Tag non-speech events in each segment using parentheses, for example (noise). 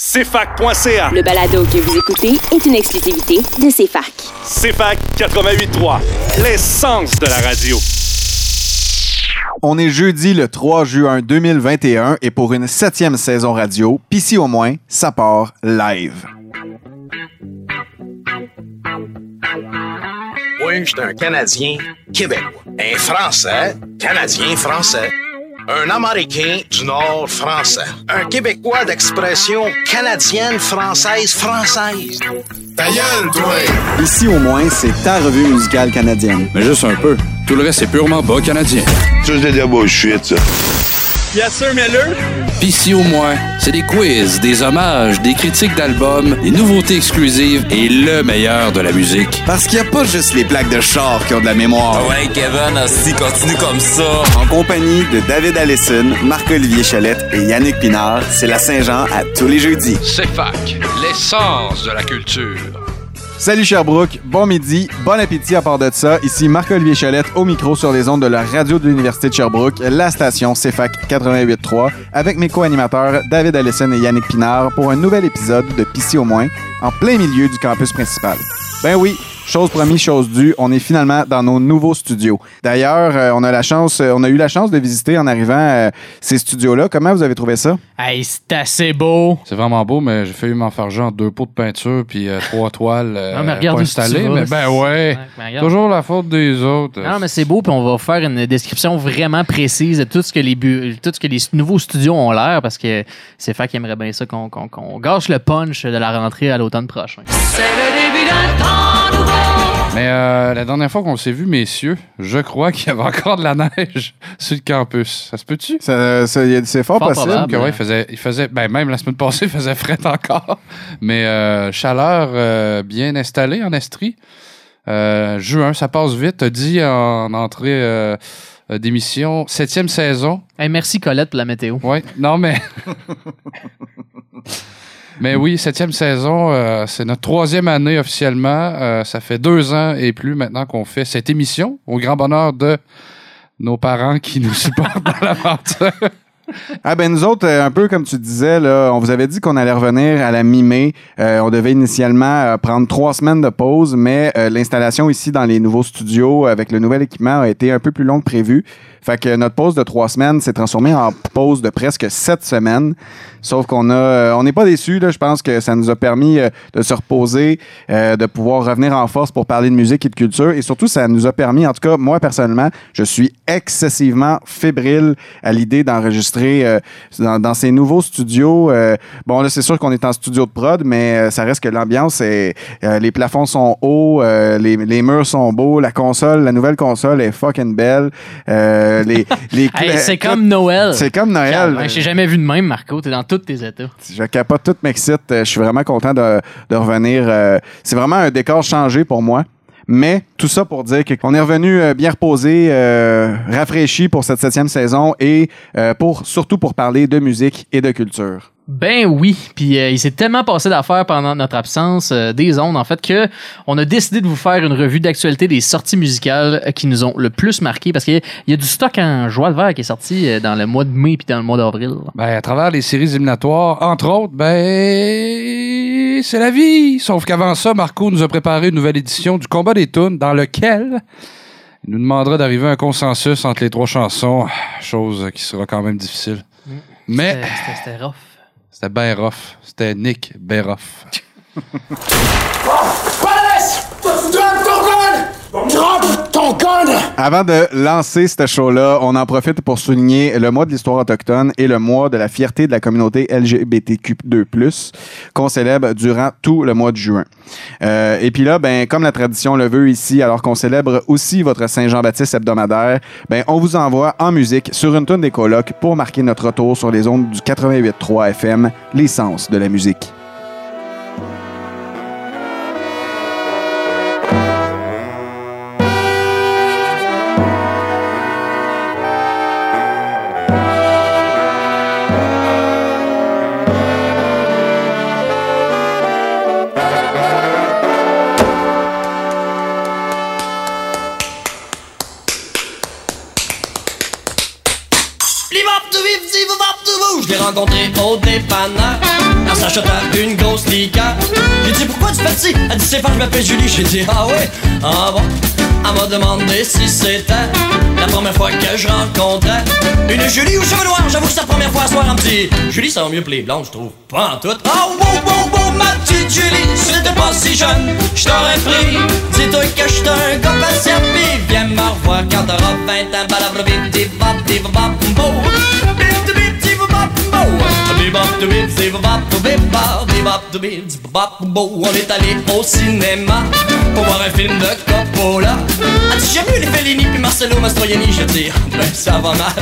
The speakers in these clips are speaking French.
CFAC.ca. Le balado que vous écoutez est une exclusivité de CFAC. CFAC 88.3, l'essence de la radio. On est jeudi le 3 juin 2021 et pour une septième saison radio, pis si au moins, ça part live. Moi, je suis un Canadien québécois. Un Français, Canadien français. Un Américain du Nord français. Un Québécois d'expression canadienne, française, française. Ta gueule, toi! Ici au moins, c'est ta revue musicale canadienne. Mais juste un peu. Tout le reste, c'est purement bas canadien. Ça, c'est de la bullshit, ça. Bien sûr, Miller. Pis si au moins, c'est des quiz, des hommages, des critiques d'albums, des nouveautés exclusives et le meilleur de la musique. Parce qu'il n'y a pas juste les plaques de char qui ont de la mémoire. Ouais, Kevin, aussi, continue comme ça. En compagnie de David Allison, Marc-Olivier Chalette et Yannick Pinard, c'est la Saint-Jean à tous les jeudis. CFAC, l'essence de la culture. Salut Sherbrooke, bon midi, bon appétit à part de ça. Ici Marc-Olivier Chalette au micro sur les ondes de la radio de l'Université de Sherbrooke, la station CFAC 88.3, avec mes co-animateurs David Allison et Yannick Pinard pour un nouvel épisode de Pissy au moins, en plein milieu du campus principal. Ben oui, chose promise, chose due, on est finalement dans nos nouveaux studios. D'ailleurs, euh, on a la chance, euh, on a eu la chance de visiter en arrivant euh, ces studios-là. Comment vous avez trouvé ça? Hey, c'est assez beau. C'est vraiment beau, mais j'ai failli m'en faire genre deux pots de peinture puis euh, trois (laughs) toiles euh, Non, mais regarde pas installées. Mais ben ouais, Ouais, mais regarde. toujours la faute des autres. Non, mais c'est beau, puis on va faire une description vraiment précise de tout ce que les, bu- tout ce que les nouveaux studios ont l'air, parce que c'est fait qu'il aimerait bien ça qu'on qu'on- qu'on gâche le punch de la rentrée à l'automne prochain. Mais euh, la dernière fois qu'on s'est vu, messieurs, je crois qu'il y avait encore de la neige (laughs) sur le campus. Ça se peut-tu? Ça- ça- C'est fort, Fort possible. probable. Que, ouais, il faisait, il faisait, ben même la semaine passée, (laughs) il faisait fret encore. Mais euh, chaleur euh, bien installée en Estrie. Euh, juin, ça passe vite. T'as dit en entrée euh, euh, d'émission, septième saison. Hey, merci Colette pour la météo. Oui, non, mais. (laughs) mais oui, septième saison, euh, c'est notre troisième année officiellement. Euh, ça fait deux ans et plus maintenant qu'on fait cette émission, au grand bonheur de nos parents qui nous (laughs) supportent dans l'aventure. Ah ben nous autres, euh, un peu comme tu disais, là, on vous avait dit qu'on allait revenir à la mi-mai. Euh, on devait initialement euh, prendre trois semaines de pause, mais euh, l'installation ici dans les nouveaux studios avec le nouvel équipement a été un peu plus longue que prévu. Fait que notre pause de trois semaines s'est transformée en pause de presque sept semaines. Sauf qu'on a, euh, on n'est pas déçus. Là. Je pense que ça nous a permis euh, de se reposer, euh, de pouvoir revenir en force pour parler de musique et de culture. Et surtout, ça nous a permis, en tout cas, moi personnellement, je suis excessivement fébrile à l'idée d'enregistrer dans, ces nouveaux studios. Bon, là, c'est sûr qu'on est en studio de prod, mais ça reste que l'ambiance est. les plafonds sont hauts, les, les murs sont beaux, la console, la nouvelle console est fucking belle. Les, les Hey, clés- c'est comme Noël. C'est comme Noël. Ouais, J'ai jamais vu de même, Marco. T'es dans tous tes états. Je capote tout m'excite. Euh, Je suis vraiment content de, de revenir. euh, C'est vraiment un décor changé pour moi. Mais tout ça pour dire qu'on est revenu euh, bien reposé, euh, rafraîchi pour cette septième saison et euh, pour surtout pour parler de musique et de culture. Ben oui, puis euh, il s'est tellement passé d'affaires pendant notre absence euh, des ondes en fait que on a décidé de vous faire une revue d'actualité des sorties musicales euh, qui nous ont le plus marqué parce qu'il y a- il y a du stock en joie de verre qui est sorti euh, dans le mois de mai puis dans le mois d'avril. Ben, à travers les séries éliminatoires, entre autres, ben, c'est la vie. Sauf qu'avant ça, Marco nous a préparé une nouvelle édition du Combat des Tunes dans lequel il nous demandera d'arriver à un consensus entre les trois chansons, chose qui sera quand même difficile. Mais C'était- C'était c'était rough. c'était bien rough. C'était Nick Beroff. Avant de lancer ce show-là, on en profite pour souligner le mois de l'histoire autochtone et le mois de la fierté de la communauté LGBTQ2+, qu'on célèbre durant tout le mois de juin. Euh, et puis là, ben, comme la tradition le veut ici, alors qu'on célèbre aussi votre Saint-Jean-Baptiste hebdomadaire, ben, on vous envoie en musique sur une tonne des colocs pour marquer notre retour sur les ondes du 88.3 FM, l'essence de la musique. J'ai dit ah ouais, ah bon. Elle m'a demandé si c'était la première fois que je rencontrais une Julie aux cheveux noirs. J'avoue que c'est la première fois à soir un petit. Julie, ça va mieux que les blondes, je trouve. Pas en tout. Oh, wow, wow, wow, ma petite Julie, si pas si jeune, je t'aurais pris. Dis-toi que un gars viens me revoir quand t'auras 20 ans. Balabla, On est allé au cinéma pour voir un film de Coppola. Ah, tu j'aime mieux les Fellini puis Marcelo Mastroianni? Je dis, ben ça va mal.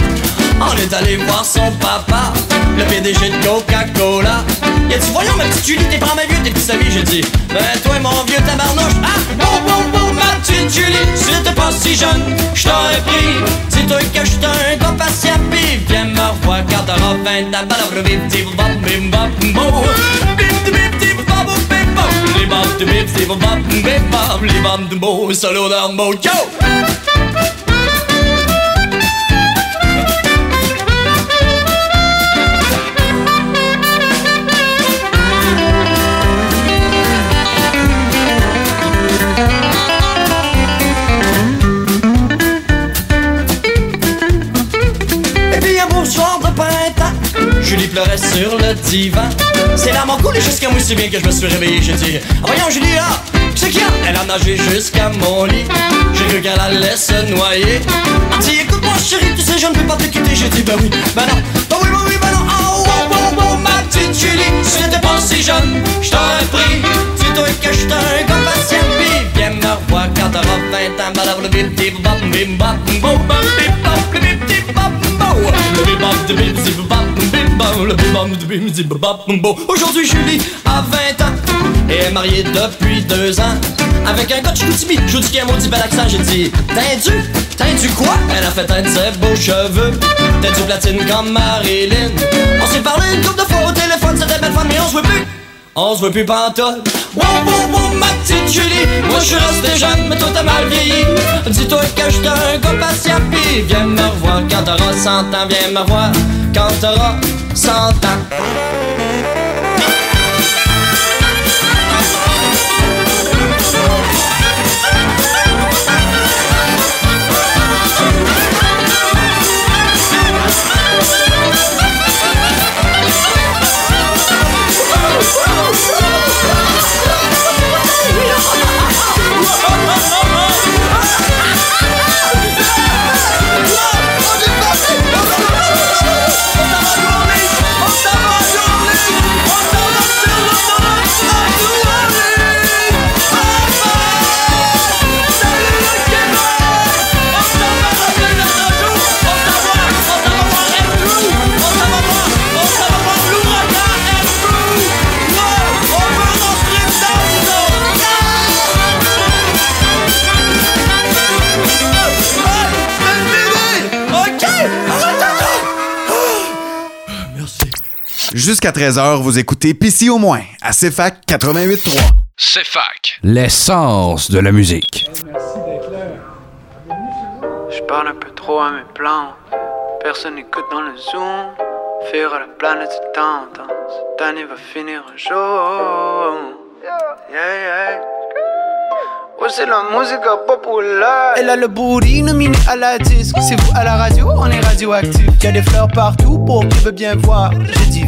On est allé voir son papa, le PDG de Coca-Cola. Il a dit, voyons ma petite Julie, t'es pas ma vieux, t'es plus sa vie? J'ai dit, ben toi mon vieux tabarnouche. Ah, bon, bon, bon, ma petite Julie, pas si jeune, je pris. Dis-toi que un gars patient, pis viens me revoir quand t'auras 20 ans. Balabra, bip, dip, bop, bim, bop, bo. Bip, dip, bip, dip, Julie pleurait sur le divan. C'est là mon coulé jusqu'à moi si bien que je me suis réveillé. J'ai dit, ah, voyons Julie, ah, c'est qui Elle a nagé jusqu'à mon lit. J'ai cru qu'elle allait se noyer. Elle dit, écoute mon chéri, tu sais, je ne peux pas te quitter. J'ai dit, ben oui, ben non, ben oui, ben oui, ben non. Oh, oh, oh, oh, ma petite Julie, si t'étais pas si jeune, je t'aurais pris. Dis-toi que j'étais un gars patient, pis viens me revoir quand t'auras 20 ans. Bip, bop, bim, bip, bop, bo. Le bip, bop, de bip, zip, bop, Aujourd'hui, Julie a 20 ans et est mariée depuis deux ans. Avec un gars de Chicoutimi, je dis qu'il a un maudit bel accent, j'ai dit du quoi? Elle a fait teindre ses beaux cheveux. T'as du platine comme Marilyn. On s'est parlé une couple de fois au téléphone, c'était belle fun, mais on se voit plus. On se voit plus pantoute. Wow, wow, wow, ma petite Julie Moi je suis resté jeune, mais toi t'as mal vieilli. Dis-toi que j'étais un gars patient viens me revoir. Quand t'auras 100 ans Viens me revoir quand t'auras 100 ans Jusqu'à 13h, vous écoutez PC au moins à CFAC 88.3. CFAC. L'essence de la musique. Je parle un peu trop à mes plans. Personne n'écoute dans le zoom. Faire la planète du temps. Cette année va finir un jour. Yeah, yeah. Ouais, c'est la musique populaire. Elle a le booty nominé à la disque. C'est vous à la radio, on est radioactif. Y'a des fleurs partout pour qui veut bien voir.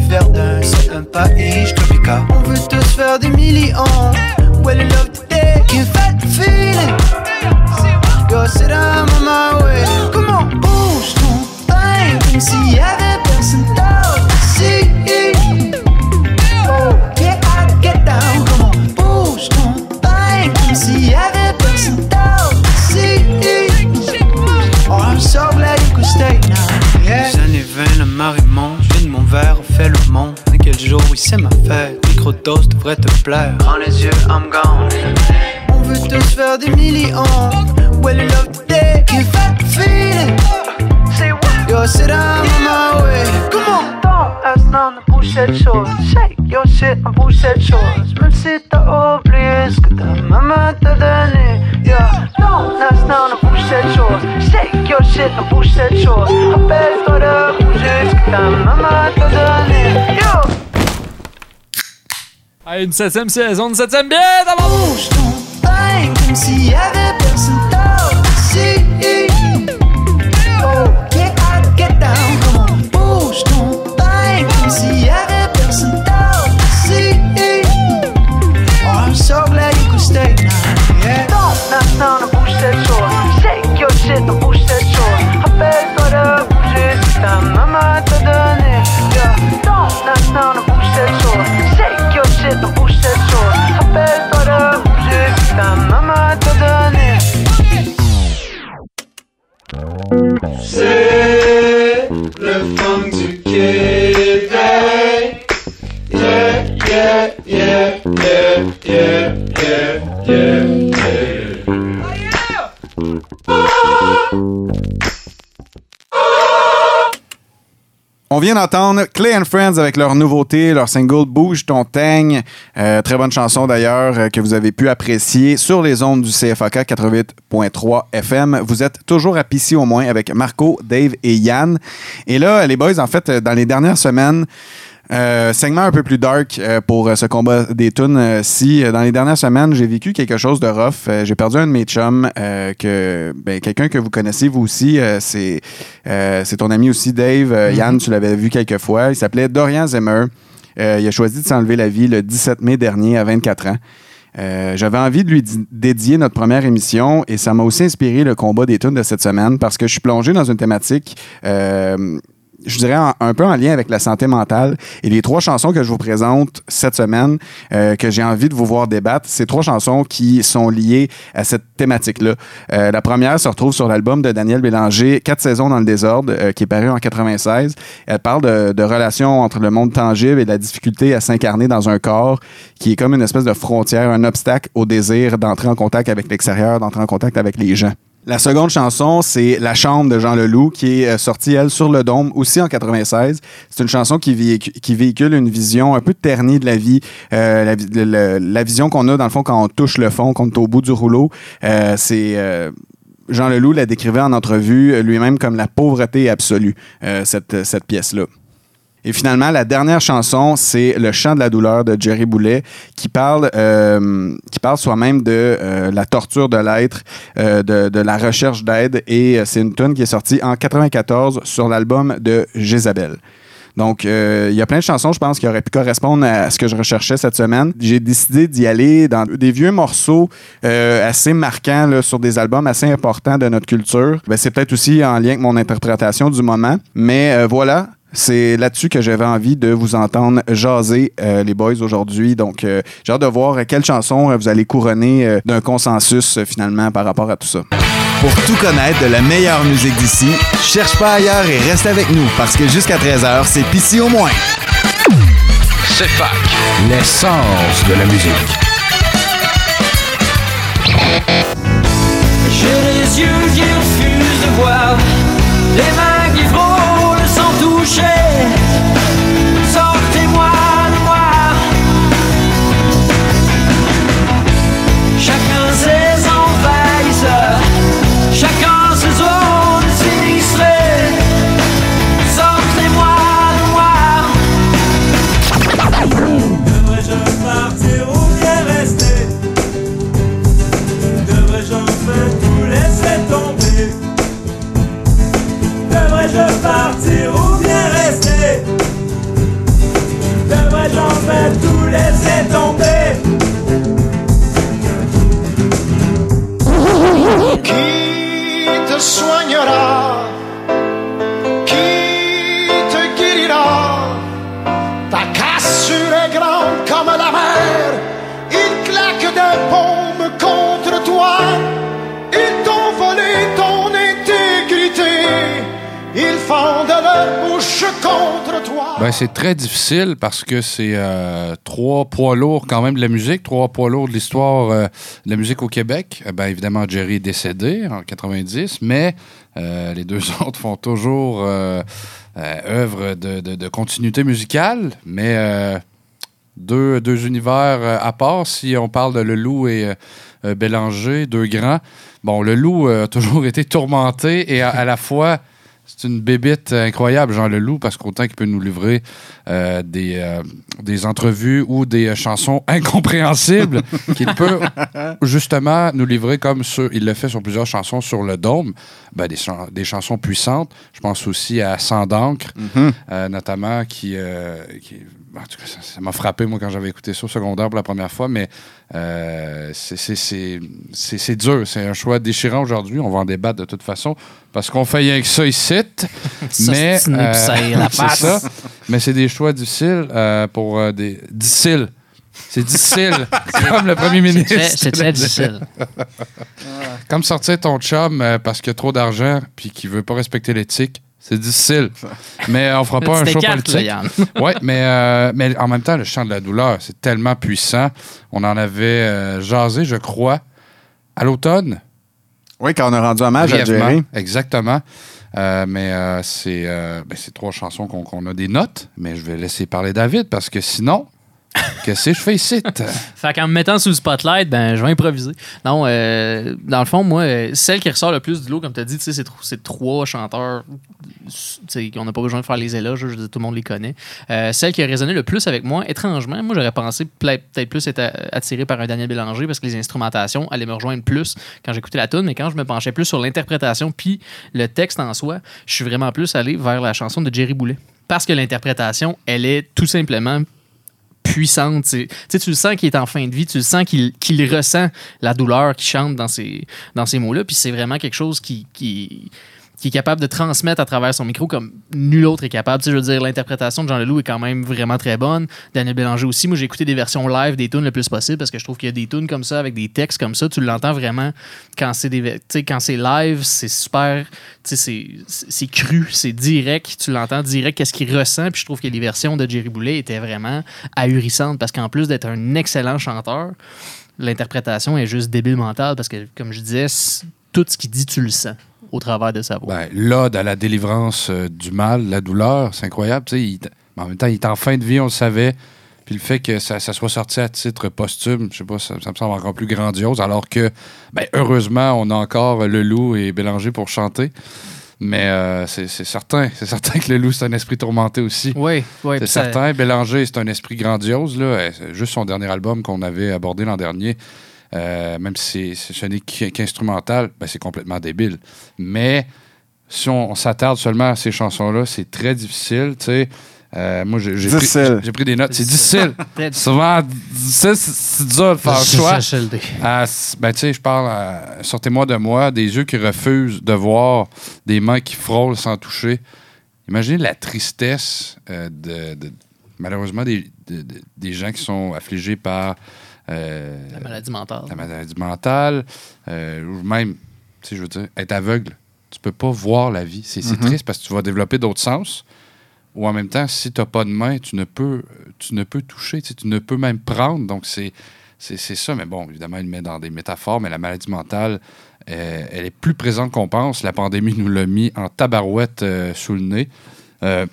Verdun, c'est un pays, tropical. On veut tous faire des millions. Well, love today, fight the feeling. Go sit down on my way. Come on, bouge ton thing, comme s'il y avait personne d'autre ici. Oh, get out, get down. Come on, bouge ton thing, comme s'il y avait personne d'autre ici. Oh, I'm so glad you could stay now. Yeah. Les années 20, la marée monte. Je de mon verre, fait le monde. Mais quel jour, oui, c'est ma fête. Microdose devrait te plaire. Prends les yeux, I'm gone. On veut tous faire des millions. Well, you love today, fight the feeling. Say what? Yo, sit down on my way. Come on. Ask none de bouge cette chose. Shake your shit, on bouge cette chose. Même si t'as oublié ce que ta maman t'a donné. Yeah, don't ask none de bouge cette chose. Shake your shit, on bouge cette chose. Rappelle-toi de bouger ce que ta maman t'a donné. Yo. À une septième saison, une septième bière, d'abord! Bouge ton pain comme s'il y avait personne C'est le funk On vient d'entendre Clay and Friends avec leur nouveauté, leur single Bouge ton teigne. Euh, très bonne chanson d'ailleurs euh, que vous avez pu apprécier sur les ondes du CFAK 88.3 FM. Vous êtes toujours à Pissy au moins avec Marco, Dave et Yann. Et là, les boys, en fait, euh, dans les dernières semaines, euh, segment un peu plus dark euh, pour euh, ce combat des tunes. euh, si euh, dans les dernières semaines, j'ai vécu quelque chose de rough, euh, j'ai perdu un de mes chums, euh, que ben, quelqu'un que vous connaissez vous aussi, euh, c'est euh, c'est ton ami aussi Dave. Yann, tu l'avais vu quelques fois. Il s'appelait Dorian Zemmer. Euh, il a choisi de s'enlever la vie le 17 mai dernier à 24 ans. Euh, J'avais envie de lui di- dédier notre première émission et ça m'a aussi inspiré le combat des tunes de cette semaine parce que je suis plongé dans une thématique euh, je dirais un peu en lien avec la santé mentale. Et les trois chansons que je vous présente cette semaine, euh, que j'ai envie de vous voir débattre, c'est trois chansons qui sont liées à cette thématique-là. Euh, la première se retrouve sur l'album de Daniel Bélanger, Quatre saisons dans le désordre, euh, qui est paru en 96. Elle parle de, de relations entre le monde tangible et la difficulté à s'incarner dans un corps qui est comme une espèce de frontière, un obstacle au désir d'entrer en contact avec l'extérieur, d'entrer en contact avec les gens. La seconde chanson, c'est La Chambre de Jean Leloup, qui est euh, sortie, elle, sur le Dôme, aussi en 96. C'est une chanson qui, véhicu- qui véhicule une vision un peu ternie de la vie, euh, la, la vision qu'on a, dans le fond, quand on touche le fond, quand on est au bout du rouleau. Euh, c'est... euh, Jean Leloup la décrivait en entrevue lui-même comme la pauvreté absolue, cette, cette pièce-là. Et finalement, la dernière chanson, c'est Le chant de la douleur de Jerry Boulet, qui parle, euh, qui parle soi-même de euh, la torture de l'être, euh, de, de la recherche d'aide. Et euh, c'est une tune qui est sortie en 94 sur l'album de Jézabel. Donc, euh, il y a plein de chansons, je pense, qui auraient pu correspondre à ce que je recherchais cette semaine. J'ai décidé d'y aller dans des vieux morceaux euh, assez marquants là, sur des albums assez importants de notre culture. Ben, c'est peut-être aussi en lien avec mon interprétation du moment. Mais euh, voilà, c'est là-dessus que j'avais envie de vous entendre jaser, euh, les boys, aujourd'hui. Donc, euh, j'ai hâte de voir quelle chanson euh, vous allez couronner euh, d'un consensus, euh, finalement, par rapport à tout ça. Pour tout connaître de la meilleure musique d'ici, cherche pas ailleurs et reste avec nous parce que jusqu'à 13h, c'est Pissy au moins. C'est fac. L'essence de la musique. J'ai les yeux qui refusent de voir, les mains Fait tout laisser tomber Qui te soignera? Ben, c'est très difficile parce que c'est euh, trois poids lourds quand même de la musique, trois poids lourds de l'histoire euh, de la musique au Québec. Euh, ben, évidemment, Jerry est décédé en 90, mais les deux (laughs) autres font toujours œuvre de, continuité musicale, mais deux, deux univers à part. Si on parle de Le Loup et Bélanger, deux grands, bon, Le Loup a toujours (laughs) été tourmenté et à la fois C'est une bébite incroyable, Jean Leloup, parce qu'autant qu'il peut nous livrer euh, des, euh, des entrevues ou des euh, chansons incompréhensibles, (laughs) qu'il peut justement nous livrer comme sur, il le fait sur plusieurs chansons sur le dôme, ben, des, des chansons puissantes. Je pense aussi à Sans d'encre, Mhm. euh, notamment, qui, euh, qui- en tout cas, ça- m'a frappé, moi, quand j'avais écouté ça au secondaire pour la première fois, mais euh, c'est- dur. C'est un choix déchirant aujourd'hui. On va en débattre de toute façon, parce qu'on fait rien que ça ici. (laughs) mais c'est face. (laughs) ça. Mais c'est des choix difficiles euh, pour euh, des... Difficiles. C'est difficile, (laughs) comme le premier ministre. c'est très difficile. Comme sortir ton chum euh, parce qu'il a trop d'argent puis qu'il veut pas respecter l'éthique. C'est difficile. Mais on fera pas un show politique. (laughs) Oui, mais, euh, mais en même temps, le chant de la douleur, c'est tellement puissant. On en avait euh, jasé, je crois, à l'automne. Oui, quand on a rendu hommage à. Jerry. Exactement. Euh, mais euh, c'est euh, ben, c'est trois chansons qu'on qu'on a des notes, mais je vais laisser parler David parce que sinon, qu'est-ce que je fais ici? Fait qu'en me mettant sous le spotlight, ben, je vais improviser. Non, euh, dans le fond, moi, euh, celle qui ressort le plus du lot, comme tu as dit, c'est tro- c'est trois chanteurs. tu sais, On n'a pas besoin de faire les éloges, je dire, tout le monde les connaît. Euh, celle qui a résonné le plus avec moi, étrangement, moi, j'aurais pensé peut-être plus être attiré par un Daniel Bélanger parce que les instrumentations allaient me rejoindre plus quand j'écoutais la tune, mais quand je me penchais plus sur l'interprétation puis le texte en soi, je suis vraiment plus allé vers la chanson de Jerry Boulet. Parce que l'interprétation, elle est tout simplement puissante. Tu sais, tu le sens qu'il est en fin de vie, tu le sens qu'il ressent la douleur qui chante dans ces, mots-là. Puis c'est vraiment quelque chose qui, qui est capable de transmettre à travers son micro comme nul autre est capable. Tu je veux dire, l'interprétation de Jean Leloup est quand même vraiment très bonne. Daniel Bélanger aussi. Moi, j'ai écouté des versions live des tunes le plus possible parce que je trouve qu'il y a des tunes comme ça avec des textes comme ça. Tu l'entends vraiment quand c'est des, quand c'est live, c'est super. C'est cru, c'est direct. Tu l'entends direct, qu'est-ce qu'il ressent. Puis je trouve que les versions de Jerry Boulet étaient vraiment ahurissantes parce qu'en plus d'être un excellent chanteur, l'interprétation est juste débile mentale parce que, comme je disais, tout ce qu'il dit, tu le sens au travers de sa voix. Ben, l'ode à la délivrance euh, du mal, la douleur, c'est incroyable. il- mais en même temps, il est en fin de vie, on le savait. Puis le fait que ça, ça soit sorti à titre posthume, je sais pas, ça, ça me semble encore plus grandiose. Alors que, ben, heureusement, on a encore Le Loup et Bélanger pour chanter. Mais euh, c'est certain, c'est certain que Le Loup, c'est un esprit tourmenté aussi. Oui, oui. C'est ça- certain. Bélanger, c'est un esprit grandiose. Là. C'est Juste son dernier album qu'on avait abordé l'an dernier, euh, même si c'est- ce n'est qu'in- qu'instrumental, ben, c'est complètement débile. Mais si on, on s'attarde seulement à ces chansons-là, c'est très difficile. tu sais. Euh, moi, j'ai pris, des notes. C'est difficile. (laughs) Souvent, difficile, c'est dur de faire le choix. Ah, ben, tu sais, je parle, à- sortez-moi de moi, des yeux qui refusent de voir, des mains qui frôlent sans toucher. Imaginez la tristesse euh, de, de- malheureusement des, de- de- des gens qui sont affligés par euh, La maladie mentale. la maladie mentale, euh, ou même, tu sais, je veux dire, être aveugle. Tu peux pas voir la vie. C'est Mhm. triste parce que tu vas développer d'autres sens. Ou en même temps, si tu n'as pas de main, tu ne peux, tu ne peux toucher, tu, sais, tu ne peux même prendre. Donc, c'est c'est c'est ça. Mais bon, évidemment, il met dans des métaphores, mais la maladie mentale, euh, elle est plus présente qu'on pense. La pandémie nous l'a mis en tabarouette euh, sous le nez. Euh,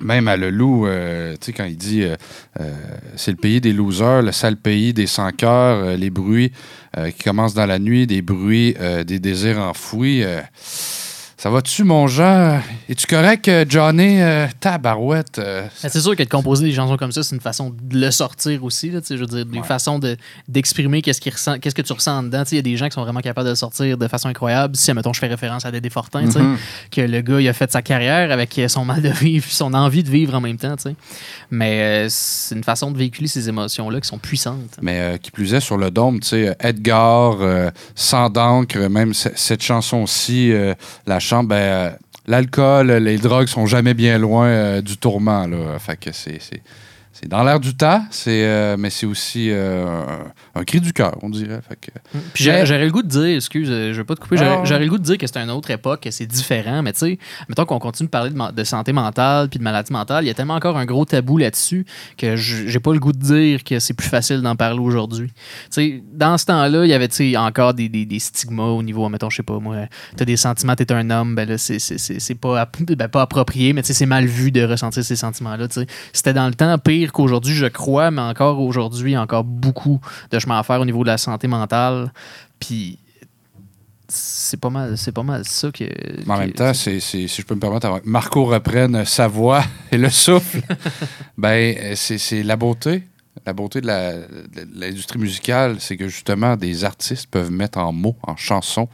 même à Le Loup, euh, tu sais, quand il dit euh, euh, c'est le pays des losers, le sale pays des sans-cœurs, euh, les bruits qui commencent dans la nuit, des bruits, des désirs enfouis. Ça va-tu, mon Jean? Es-tu correct, euh, Johnny? Euh, tabarouette. euh, C'est sûr que de composer des chansons comme ça, c'est une façon de le sortir aussi. Là, je veux dire, une façon de- d'exprimer qu'est-ce qu'il ressent, qu'est-ce que tu ressens en dedans. Il y a des gens qui sont vraiment capables de le sortir de façon incroyable. Si, mettons, je fais référence à Dédé Fortin, tu sais, Mhm. que le gars, il a fait sa carrière avec son mal de vivre, son envie de vivre en même temps. tu sais. Mais euh, c'est une façon de véhiculer ces émotions-là qui sont puissantes. Mais qui plus est, sur le dôme, tu sais, Edgar, Sans d'encre, même cette chanson-ci, La Ben, euh, l'alcool, les drogues sont jamais bien loin euh, du tourment. Là. Fait que c'est, c'est, dans l'air du temps, c'est, euh, mais c'est aussi euh, un, un cri du cœur, on dirait. Fait que, Puis j'ai- j'aurais le goût de dire, excuse, euh, je veux pas te couper, j'aurais j'aurais le goût de dire que c'est une autre époque, que c'est différent, mais tu sais, mettons qu'on continue de parler de, santé mentale puis de maladie mentale, il y a tellement encore un gros tabou là-dessus que je- j'ai pas le goût de dire que c'est plus facile d'en parler aujourd'hui. Tu sais, dans ce temps-là, il y avait encore des, des- des stigmas au niveau, mettons, je sais pas, moi, t'as des sentiments, t'es un homme, ben là, c'est- c'est c'est- c'est pas, ben, pas approprié, mais tu sais, c'est mal vu de ressentir ces sentiments-là, tu sais. C'était dans le temps pire qu'aujourd'hui, je crois, mais encore aujourd'hui, encore beaucoup de chemin à faire au niveau de la santé mentale. Puis c'est pas mal, c'est pas mal ça que. Mais en même temps, c'est, si je peux me permettre, avant que Marco reprenne sa voix (laughs) et le souffle, (laughs) ben, c'est, la beauté. La beauté de, la- de l'industrie musicale, c'est que justement, des artistes peuvent mettre en mots, en chansons,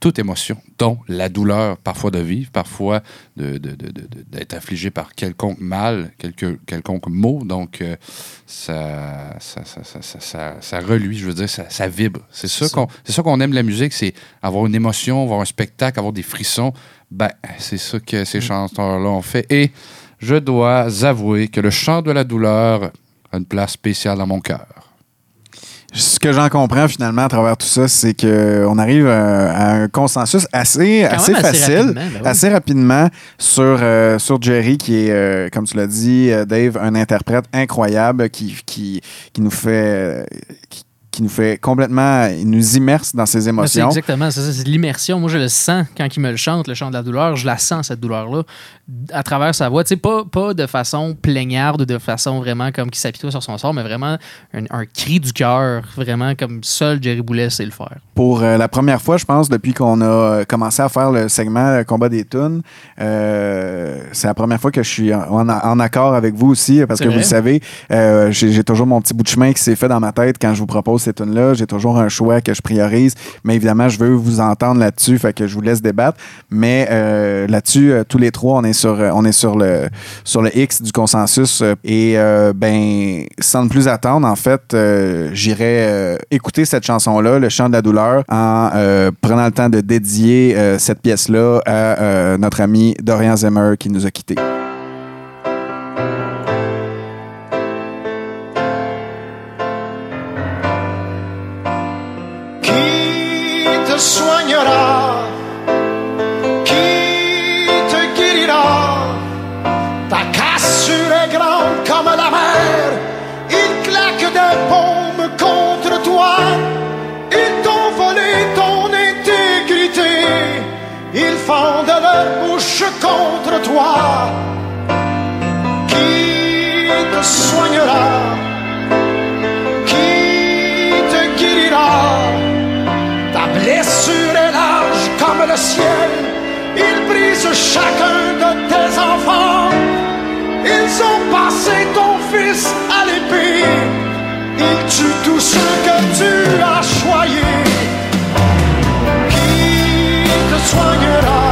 toute émotion, dont la douleur, parfois de vivre, parfois de, de- de- de- de- d'être affligé par quelconque mal, quelque, quelconque mot. Donc, euh, ça, ça, ça, ça, ça, ça- ça reluit, je veux dire, ça, ça vibre. C'est ça, ça. qu'on, c'est ça qu'on aime la musique, c'est avoir une émotion, avoir un spectacle, avoir des frissons. Ben, c'est ça que ces chanteurs-là ont fait. Et je dois avouer que le chant de la douleur a une place spéciale dans mon cœur. Ce que j'en comprends finalement à travers tout ça, c'est qu'on arrive euh, à un consensus assez, assez même assez facile, rapidement, ben oui. assez rapidement sur, euh, sur Jerry, qui est, euh, comme tu l'as dit, euh, Dave, un interprète incroyable qui, qui, qui nous fait. euh, qui, qui nous fait complètement. Il nous immerse dans ses Ben, C'est émotions. exactement c'est ça, c'est l'immersion. Moi, je le sens quand il me le chante, le chant de la douleur, je la sens, cette douleur-là, à travers sa voix. Tu sais, pas, pas de façon plaignarde ou de façon vraiment comme qui s'apitoie sur son sort, mais vraiment un, un cri du cœur, vraiment comme seul Jerry Boulet sait le faire. Pour euh, la première fois, je pense, depuis qu'on a euh, commencé à faire le segment euh, Combat des tunes, c'est la première fois que je suis en, accord avec vous aussi, parce que vous le savez, j'ai toujours mon petit bout de chemin qui s'est fait dans ma tête quand je vous propose ces tunes-là. J'ai toujours un choix que je priorise, mais évidemment, je veux vous entendre là-dessus, fait que je vous laisse débattre. Mais euh, là-dessus, euh, tous les trois, on est sur, euh, on est sur le, sur le X du consensus. et ben, sans ne plus attendre, en fait, j'irai écouter cette chanson-là, Le chant de la douleur, en euh, prenant le temps de dédier euh, cette pièce-là à euh, notre ami Dorian Zemmer qui nous a quittés. Fendent leur bouche contre toi Qui te soignera? Qui te guérira? Ta blessure est large comme le ciel. Il brise chacun de tes enfants. Ils ont passé ton fils à l'épée. Ils tuent tous ceux que tu as choyés. Qui te soignera?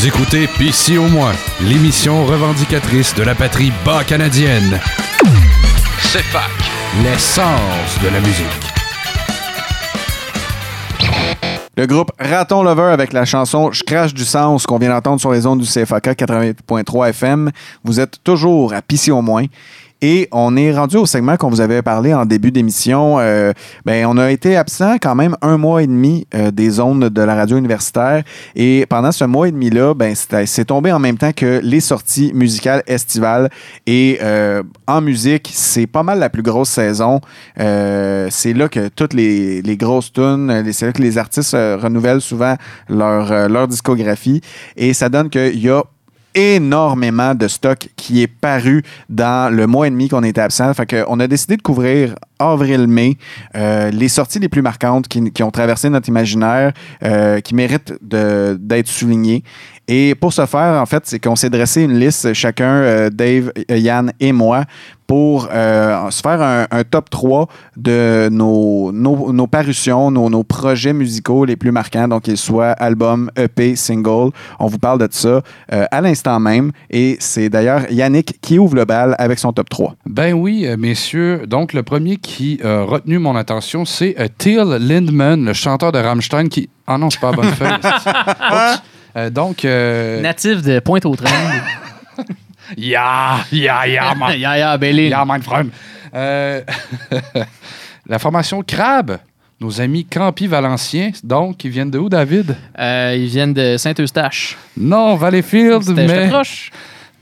Vous écoutez PC au moins, l'émission revendicatrice de la patrie bas canadienne. C'est fac, l'essence de la musique. Le groupe Raton Lover avec la chanson Je crache du sens qu'on vient d'entendre sur les ondes du CFAK 88.3 FM. Vous êtes toujours à Pissy au moins. Et on est rendu au segment qu'on vous avait parlé en début d'émission. Euh, ben, on a été absent quand même un mois et demi euh, des ondes de la radio universitaire. Et pendant ce mois et demi-là, ben, c'est tombé en même temps que les sorties musicales estivales. Et euh, en musique, c'est pas mal la plus grosse saison. C'est là que toutes les, grosses tunes, c'est là que les artistes renouvellent souvent leur discographie. Et ça donne qu'il y a énormément de stock qui est paru dans le mois et demi qu'on était absent. Fait que on a décidé de couvrir avril-mai euh, les sorties les plus marquantes qui, ont traversé notre imaginaire, euh, qui méritent d'être soulignées. Et pour ce faire, en fait, c'est qu'on s'est dressé une liste, chacun, euh, Dave, Yann et moi, pour euh, se faire un, un top 3 de nos, nos, nos parutions, nos, nos projets musicaux les plus marquants, donc qu'ils soient album, EP, single. On vous parle de ça euh, à l'instant même. Et c'est d'ailleurs Yannick qui ouvre le bal avec son top 3. Ben oui, euh, messieurs. Donc, le premier qui a retenu mon attention, c'est Till Lindemann, le chanteur de Rammstein, qui... Ah non, c'est pas bonne (laughs) feuille. Euh, donc... euh, Natif de Pointe-aux-Trembles. (laughs) Ya, ya, ya, man. Ya, ya, Bélin. Ya, mein Freund. Euh, (laughs) la formation Crabe, nos amis Campi Valenciens, donc, qui viennent de où, David? Euh, ils viennent de Saint-Eustache. Non, Valleyfield, mais... proche.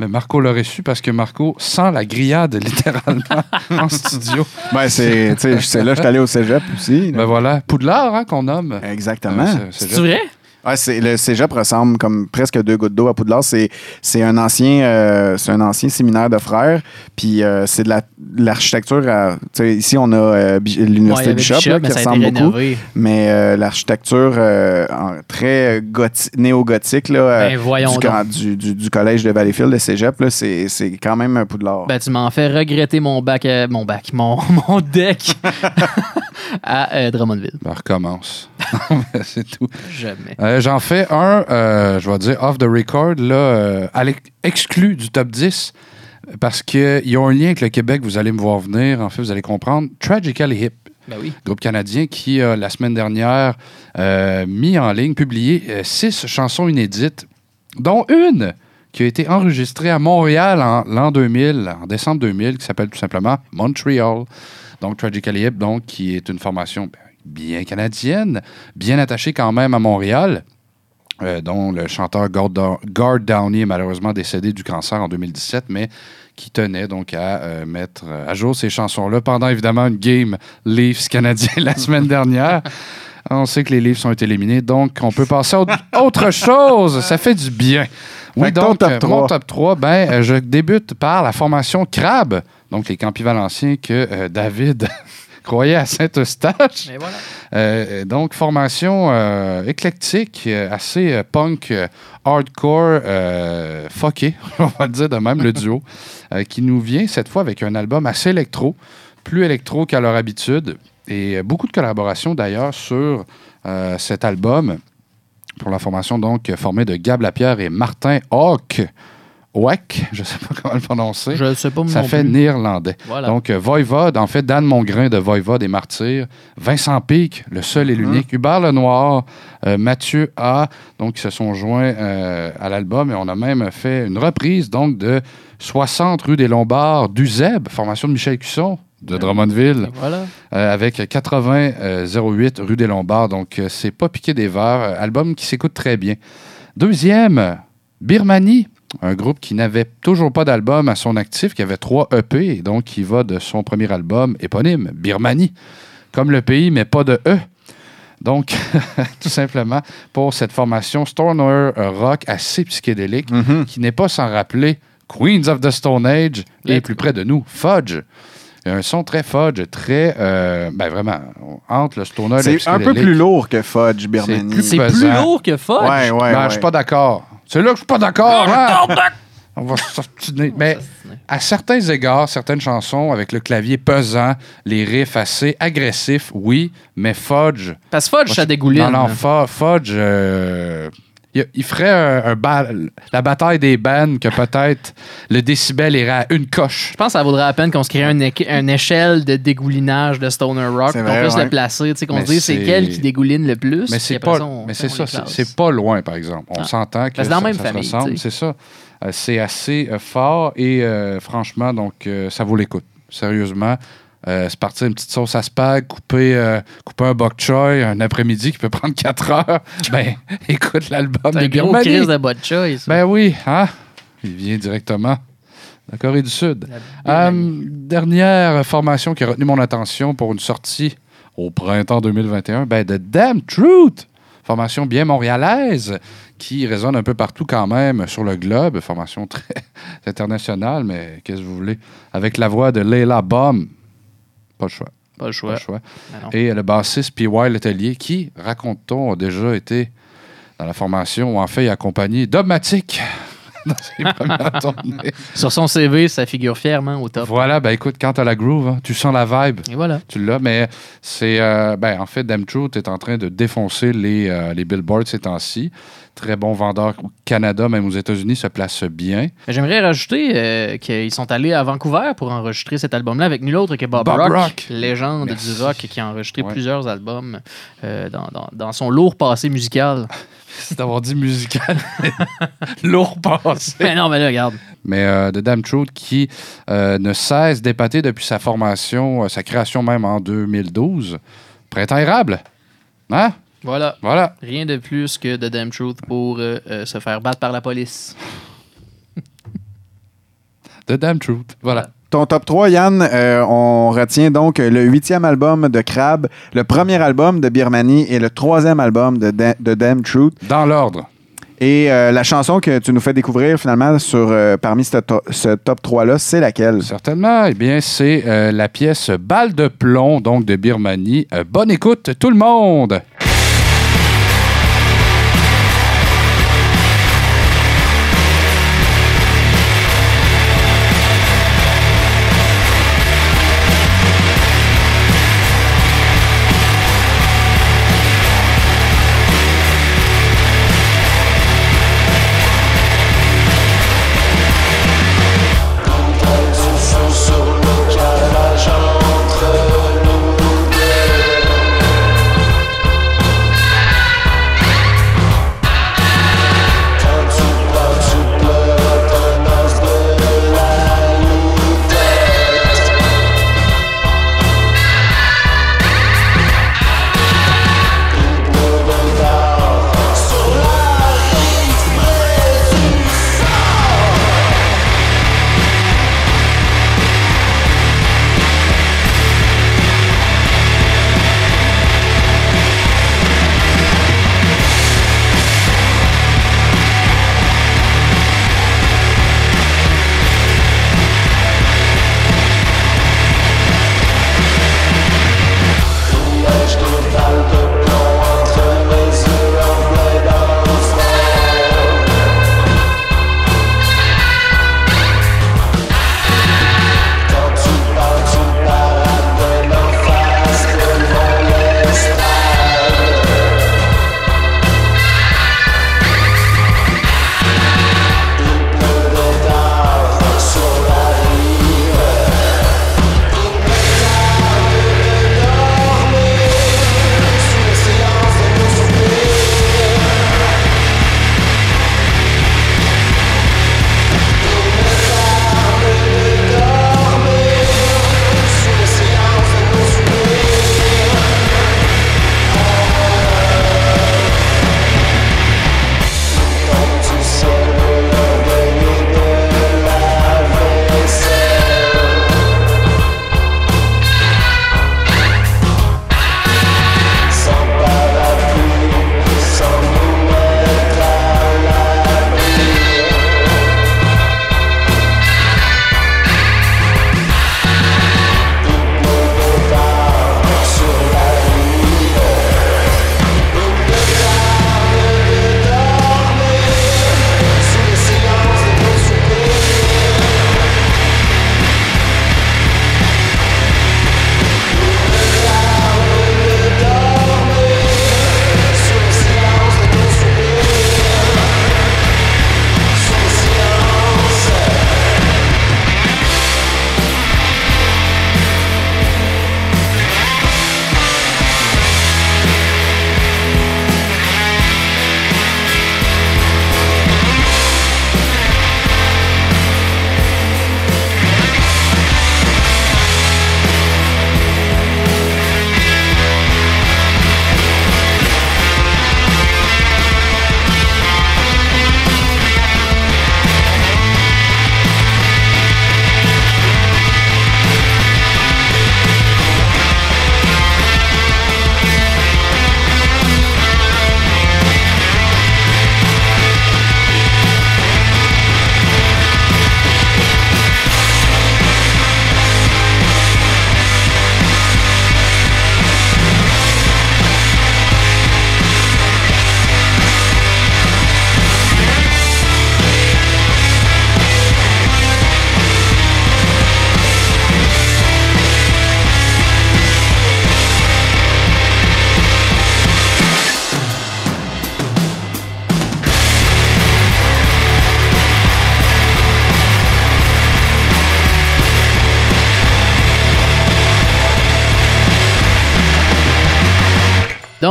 Mais Marco l'aurait su parce que Marco sent la grillade (laughs) littéralement en (laughs) studio. Ben, c'est, tu sais, c'est là, je suis allé au cégep aussi. là. Ben voilà, Poudlard hein, qu'on nomme. Exactement. Euh, C'est vrai? Ouais, c'est, le cégep ressemble comme presque deux gouttes d'eau à Poudlard. C'est, c'est, un, ancien, euh, c'est un ancien séminaire de frères. Puis euh, c'est de, la, de l'architecture. à- ici, on a euh, Ouais, l'Université avait Bishop, Bishop, là, qui ressemble beaucoup. Mais l'architecture très gothique, néo-gothique là, Ben, du, donc. grand- du, du- du collège de Valleyfield, de cégep, là, c'est, c'est quand même un Poudlard. Ben, tu m'en fais regretter mon bac, euh, mon bac, mon, (laughs) mon deck (laughs) à euh, Drummondville. Ben, recommence. (laughs) c'est tout. Jamais. Euh, J'en fais un, euh, je vais dire off the record, là, exclu du top 10, parce qu'ils ont un lien avec le Québec, vous allez me voir venir, en fait, vous allez comprendre. Tragically Hip, Ben oui. groupe canadien qui, la semaine dernière, mis en ligne, publié six chansons inédites, dont une qui a été enregistrée à Montréal en l'an 2000, en décembre 2000, qui s'appelle tout simplement Montreal. Donc, Tragically Hip, donc, qui est une formation ben, bien canadienne, bien attachée quand même à Montréal. euh, dont le chanteur Gord, Dow- Gord Downey est malheureusement décédé du cancer en 2017, mais qui tenait donc à euh, mettre euh, à jour ces chansons-là pendant évidemment une game Leafs canadien (laughs) la semaine dernière. On sait que les Leafs ont été éliminés, donc on peut passer à autre- (laughs) autre chose. Ça fait du bien. Oui, donc, top euh, 3. mon top 3, ben, je débute par la formation Crabe, donc les Campis Valenciens que euh, David (laughs) croyait à Saint-Eustache. Voilà. Euh, donc, formation euh, éclectique, assez punk, hardcore, fucké, (laughs) on va le dire de même, le duo, (laughs) qui nous vient cette fois avec un album assez électro, plus électro qu'à leur habitude, et beaucoup de collaborations d'ailleurs sur cet album, pour la formation donc formée de Gab Lapierre et Martin Hawk. Oak, je ne sais pas (laughs) comment le prononcer. Je ne sais pas Ça fait plus. néerlandais. Voilà. Donc, euh, Voivode, en fait, Dan Mongrain de Voivode et Martyr, Vincent Pic, le seul et l'unique, Hubert Lenoir, euh, Mathieu A, donc, qui se sont joints euh, à l'album et on a même fait une reprise, donc, de 60 rue des Lombards d'Uzeb, formation de Michel Cusson de Drummondville, Voilà. euh, avec 80 euh, 08 rue des Lombards. Donc, euh, c'est pas piqué des verres. Album qui s'écoute très bien. Deuxième, Birmanie, un groupe qui n'avait toujours pas d'album à son actif, qui avait trois EP, et donc qui va de son premier album éponyme, Birmanie, comme le pays, mais pas de E. Donc, (laughs) tout simplement, pour cette formation Stoner euh, rock assez psychédélique, qui n'est pas sans rappeler Queens of the Stone Age et plus près de nous, Fudge. Un son très fudge, très. euh, ben vraiment, entre le stoner et le C'est un peu plus lourd que Fudge, Birmanie. plus C'est plus lourd que Fudge? Ouais, ouais, Ben, ouais. Je suis pas d'accord. C'est là que je suis pas d'accord. hein? On va s'obstiner. Mais à certains égards, certaines chansons avec le clavier pesant, les riffs assez agressifs, oui, mais Fudge. Parce que Fudge, ça dégouline. Non, non, hein. Fu- Fudge. euh, il, ferait un, un ba- la bataille des bands que peut-être le décibel irait à une coche. Je pense que ça vaudrait la peine qu'on se crée une, échelle de dégoulinage de Stoner Rock, C'est qu'on puisse ouais. le placer, tu sais, qu'on se dise c'est quel qui dégouline le plus. Mais c'est pas, on- mais c'est ça, c'est pas loin, par exemple. On Ah. s'entend que c'est dans la ça- même ça se famille. C'est ça. Euh, c'est assez euh, fort et euh, franchement, donc euh, ça vaut l'écoute. Sérieusement. Euh, c'est partir une petite sauce à spag, couper, euh, couper un bok choy un après-midi qui peut prendre (laughs) 4 heures. Ben, (laughs) écoute l'album de Birmanie. crise de bot choice. Ben oui, hein? Il vient directement de la Corée du Sud. Euh, dernière formation qui a retenu mon attention pour une sortie au printemps 2021, ben The Damn Truth. Formation bien montréalaise qui résonne un peu partout quand même sur le globe. Formation très (laughs) internationale, mais qu'est-ce que vous voulez? Avec la voix de Leila Baum. Pas le choix. Pas le choix. Pas le choix. Ben. Et le bassiste P.Y. Letelier, qui, raconte-t-on, a déjà été dans la formation, ou en fait, il a accompagné Dogmatic (laughs) dans ses (laughs) premières tournées. Sur son CV, ça figure fièrement au top. Voilà, ben écoute, quand t'as la groove, hein, tu sens la vibe. Et voilà. Tu l'as, mais c'est. euh, ben, en fait, Damn Truth est en train de défoncer les, euh, les billboards ces temps-ci. Très bon vendeur au Canada, même aux États-Unis, se place bien. J'aimerais rajouter euh, qu'ils sont allés à Vancouver pour enregistrer cet album-là avec nul autre que Bob, Bob Rock, Rock. légende Merci. du rock qui a enregistré Ouais. plusieurs albums euh, dans, dans- dans son lourd passé musical. (laughs) C'est d'avoir dit musical. (laughs) Lourd passé. mais non, mais là, regarde. Mais euh, The Damn Truth qui euh, ne cesse d'épater depuis sa formation, sa création même en 2012. Printemps érable. Hein? Voilà. Voilà. Rien de plus que The Damn Truth pour euh, euh, se faire battre par la police. The Damn Truth. Voilà. Ton top 3, Yann, euh, on retient donc le huitième album de Crab, le premier album de Birmanie et le troisième album de, Da- de Damn Truth. Dans l'ordre. Et euh, la chanson que tu nous fais découvrir finalement sur, euh, parmi ce, to- ce top 3-là, c'est laquelle? Certainement. Eh bien, c'est euh, la pièce Balle de plomb, donc de Birmanie. Euh, bonne écoute, tout le monde!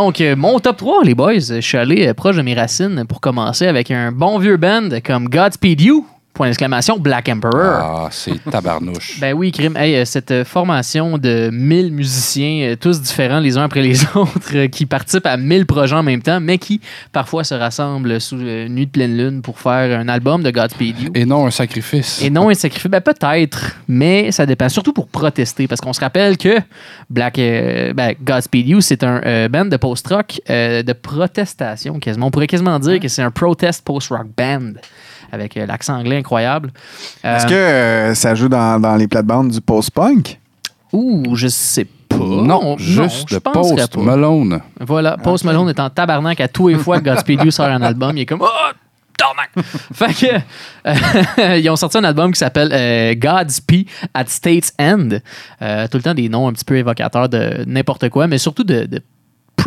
Donc, euh, mon top 3, les boys, je suis allé euh, proche de mes racines pour commencer avec un bon vieux band comme Godspeed You point d'exclamation, Black Emperor. Ah, c'est tabarnouche. (laughs) Ben oui, Crime. Hey, euh, cette euh, formation de 1000 musiciens, euh, tous différents les uns après les (laughs) autres, qui participent à 1000 projets en même temps, mais qui parfois se rassemblent sous euh, nuit de pleine lune pour faire un album de Godspeed You. Et non un sacrifice. Et non un sacrifice. Ben peut-être, mais ça dépend. Surtout pour protester, parce qu'on se rappelle que Black euh, ben, Godspeed You, c'est un euh, band de post-rock euh, de protestation quasiment. On pourrait quasiment dire que c'est un protest post-rock band avec euh, l'accent anglais incroyable. Est-ce Euh, que euh, ça joue dans, dans les plates-bandes du post-punk? Ouh, je sais pas. Non, juste penserais Post pas. Malone. Voilà, Post Malone est en tabarnak à tous les fois que Godspeed You sort un album. Il est comme Oh, tabarnak! (laughs) fait que, euh, (laughs) ils ont sorti un album qui s'appelle euh, Godspeed at State's End. Euh, tout le temps des noms un petit peu évocateurs de n'importe quoi, mais surtout de, de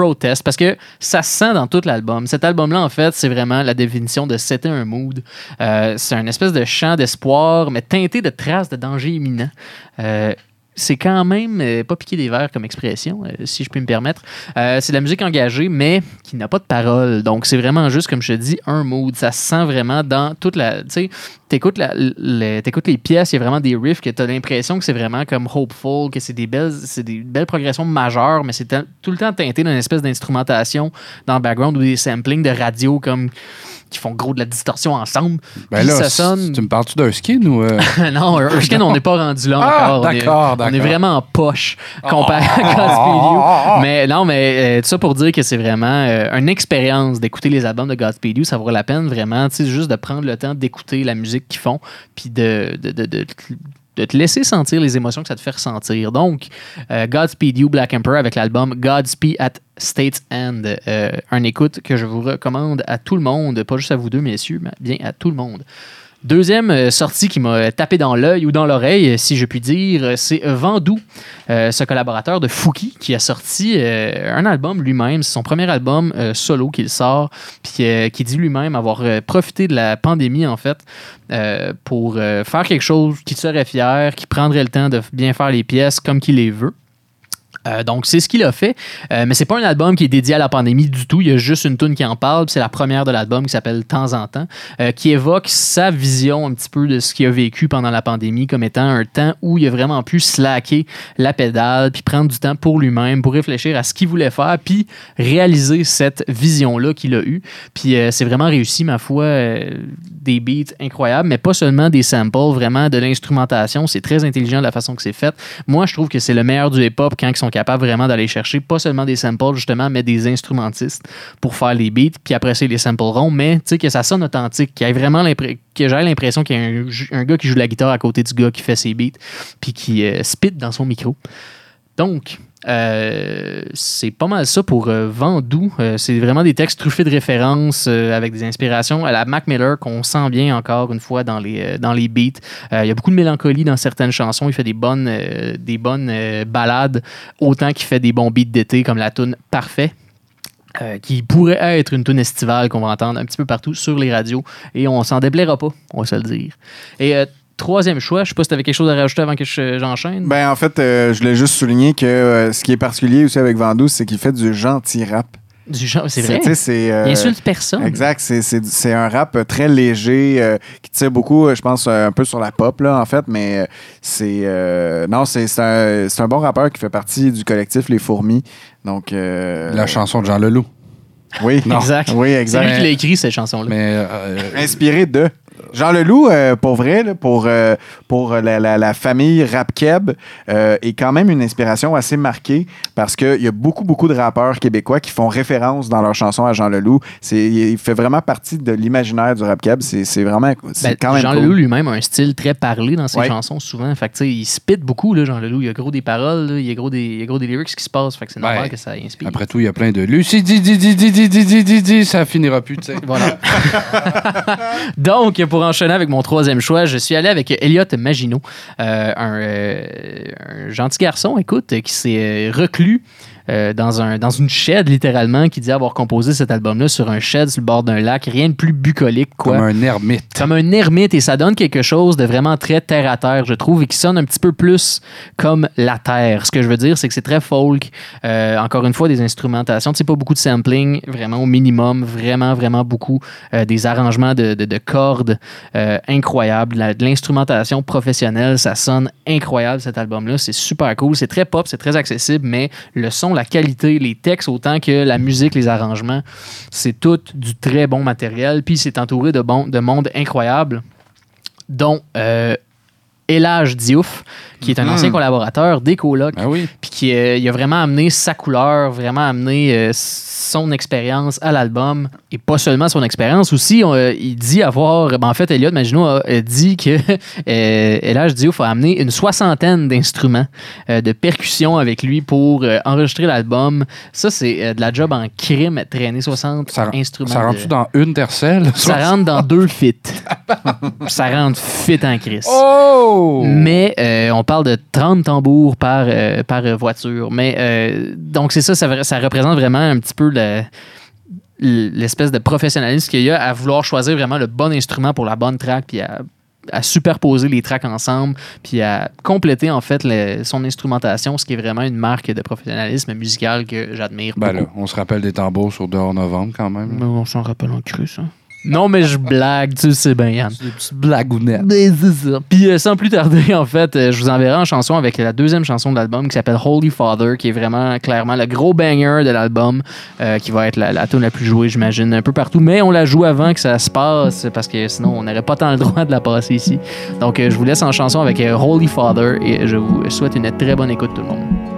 protest parce que ça se sent dans tout l'album. Cet album-là, en fait, c'est vraiment la définition de c'était un mood. Euh, c'est un espèce de chant d'espoir, mais teinté de traces de danger imminent. Euh, c'est quand même euh, pas piquer des verres comme expression, euh, si je puis me permettre. Euh, c'est de la musique engagée, mais qui n'a pas de parole. Donc, c'est vraiment juste, comme je te dis, un mood. Ça se sent vraiment dans toute la. Tu sais, t'écoutes, la- t'écoutes les pièces, il y a vraiment des riffs que t'as l'impression que c'est vraiment comme hopeful, que c'est des belles, c'est des belles progressions majeures, mais c'est tout le temps teinté d'une espèce d'instrumentation dans le background ou des samplings de radio comme qui font gros de la distorsion ensemble. Ben Puis là, ça sonne. tu me parles-tu d'un skin ou. euh? (laughs) non, Erskine, on n'est pas rendu là Ah, encore. On est- d'accord, On est d'accord. vraiment en poche comparé à Ah, Godspeed You. ah, ah. Mais non, mais euh, tout ça pour dire que c'est vraiment euh, une expérience d'écouter les albums de Godspeed You. Ça vaut la peine vraiment, tu sais, juste de prendre le temps d'écouter la musique qu'ils font, puis de, de, de, de- de te laisser sentir les émotions que ça te fait ressentir. Donc, euh, Godspeed You, Black Emperor, avec l'album Godspeed at State's End. Euh, un écoute que je vous recommande à tout le monde, pas juste à vous deux, messieurs, mais bien à tout le monde. Deuxième euh, sortie qui m'a tapé dans l'œil ou dans l'oreille, si je puis dire, euh, c'est Vandou, euh, ce collaborateur de Fouki, qui a sorti euh, un album lui-même. C'est son premier album euh, solo qu'il sort, puis euh, qui dit lui-même avoir euh, profité de la pandémie, en fait, euh, pour euh, faire quelque chose qui serait fier, qui prendrait le temps de bien faire les pièces comme qu'il les veut. Euh, donc, c'est ce qu'il a fait. Euh, mais c'est pas un album qui est dédié à la pandémie du tout. Il y a juste une tune qui en parle. C'est la première de l'album qui s'appelle Temps en temps, euh, qui évoque sa vision un petit peu de ce qu'il a vécu pendant la pandémie comme étant un temps où il a vraiment pu slacker la pédale, puis prendre du temps pour lui-même, pour réfléchir à ce qu'il voulait faire, puis réaliser cette vision-là qu'il a eue. Puis euh, c'est vraiment réussi, ma foi, des beats incroyables, mais pas seulement des samples, vraiment de l'instrumentation. C'est très intelligent la façon que c'est fait. Moi, je trouve que c'est le meilleur du hip-hop quand sont capables vraiment d'aller chercher pas seulement des samples, justement, mais des instrumentistes pour faire les beats, puis après ils les sampleront, mais tu sais, que ça sonne authentique, qu'il y ait vraiment l'impression que j'ai l'impression qu'il y a un gars qui joue la guitare à côté du gars qui fait ses beats, puis qui euh, spit dans son micro. Donc, euh, c'est pas mal ça pour euh, Vendoux. Euh, c'est vraiment des textes truffés de références euh, avec des inspirations à la Mac Miller qu'on sent bien encore une fois dans les, dans les beats. Il y a beaucoup de mélancolie dans certaines chansons. Il fait des bonnes, des bonnes ballades, autant qu'il fait des bons beats d'été comme la tune Parfait. qui pourrait être une tune estivale qu'on va entendre un petit peu partout sur les radios et on s'en déplaira pas, on va se le dire. Et troisième choix, je sais pas si tu avais quelque chose à rajouter avant que je- j'enchaîne. Ben, en fait, euh, je voulais juste souligner que euh, ce qui est particulier aussi avec Vandou, c'est qu'il fait du gentil rap. Du genre, c'est vrai. tu sais, c'est, euh, Il insulte personne. Exact. C'est, c'est, c'est un rap très léger euh, qui tire beaucoup, euh, je pense, un peu sur la pop, là, en fait. Mais c'est. euh, non, c'est, c'est, un, c'est un bon rappeur qui fait partie du collectif Les Fourmis. Donc. euh, La chanson de Jean Leloup. Oui, (laughs) Exact. Oui, C'est exact. lui qui l'a écrit, cette chanson-là. Mais euh, Inspiré de. Jean Leloup, euh, pour vrai, pour, euh, pour la, famille rap keb, euh, est quand même une inspiration assez marquée parce qu'il y a beaucoup, beaucoup de rappeurs québécois qui font référence dans leurs chansons à Jean Leloup. Il fait vraiment partie de l'imaginaire du rap keb. C'est vraiment. Ben, quand même Jean. Leloup lui-même a un style très parlé dans ses chansons souvent. Fait que, il spit beaucoup, là, Jean Leloup. Il y a gros des paroles, il, y a gros des, il y a gros des lyrics qui se passent. Fait que c'est normal ben, que ça inspire. Après tout, il y a plein de Lucie, di, di, di, di, di, di, di, ça finira plus, tu sais. Voilà. (laughs) Donc, pour enchaîner avec mon troisième choix, je suis allé avec Elliot Maginot, euh, un, euh, un gentil garçon, écoute, qui s'est euh, reclus euh, dans, un, dans une shed, littéralement, qui dit avoir composé cet album-là sur un shed sur le bord d'un lac. Rien de plus bucolique, quoi. Comme un ermite. Comme un ermite, et ça donne quelque chose de vraiment très terre-à-terre, je trouve, et qui sonne un petit peu plus comme la terre. Ce que je veux dire, c'est que c'est très folk. Euh, encore une fois, des instrumentations. Tu sais, pas beaucoup de sampling, vraiment au minimum, vraiment, vraiment beaucoup. Euh, des arrangements de, de- de cordes incroyables. La- de l'instrumentation professionnelle, ça sonne incroyable cet album-là. C'est super cool. C'est très pop, c'est très accessible, mais le son, la qualité, les textes, autant que la musique, les arrangements, c'est tout du très bon matériel. Puis c'est entouré de, bon, de monde incroyable, dont euh, Elage Diouf, qui est un Mhm. ancien collaborateur des colocs, oui. puis qui euh, il a vraiment amené sa couleur, vraiment amené euh, son expérience à l'album, et pas seulement son expérience, aussi, on, euh, il dit avoir, ben, en fait, Elliot Maginot a, dit que (laughs) Elage Diouf a amené une soixantaine d'instruments de percussion avec lui pour enregistrer l'album. Ça, c'est de la job en crime, traîner 60 instruments. Ça de- rentre-tu dans une tercelle? ça (laughs) rentre dans deux fits. ça rentre fit en crise. Oh! Mais euh, on parle de 30 tambours par, euh, par voiture. Mais euh, donc, c'est ça, ça, représente vraiment un petit peu le- l'espèce de professionnalisme qu'il y a à vouloir choisir vraiment le bon instrument pour la bonne track, puis à, à superposer les tracks ensemble, puis à compléter en fait le- son instrumentation, ce qui est vraiment une marque de professionnalisme musical que j'admire. Ben là, on se rappelle des tambours sur dehors novembre quand même. Mais on s'en rappelle en cru, ça. Non, mais je blague, tu sais bien, Yann. Des petites blagounettes. C'est ça. Puis euh, sans plus tarder, (laughs) en fait, euh, je vous enverrai en chanson avec la deuxième chanson de l'album qui s'appelle Holy Father, qui est vraiment clairement le gros banger de l'album, euh, qui va être la, la tune la plus jouée, j'imagine, un peu partout. Mais on la joue avant que ça se passe, parce que sinon on n'aurait pas tant le droit de la passer ici. Donc je vous laisse en chanson avec Holy Father et je vous souhaite une très bonne écoute tout le monde.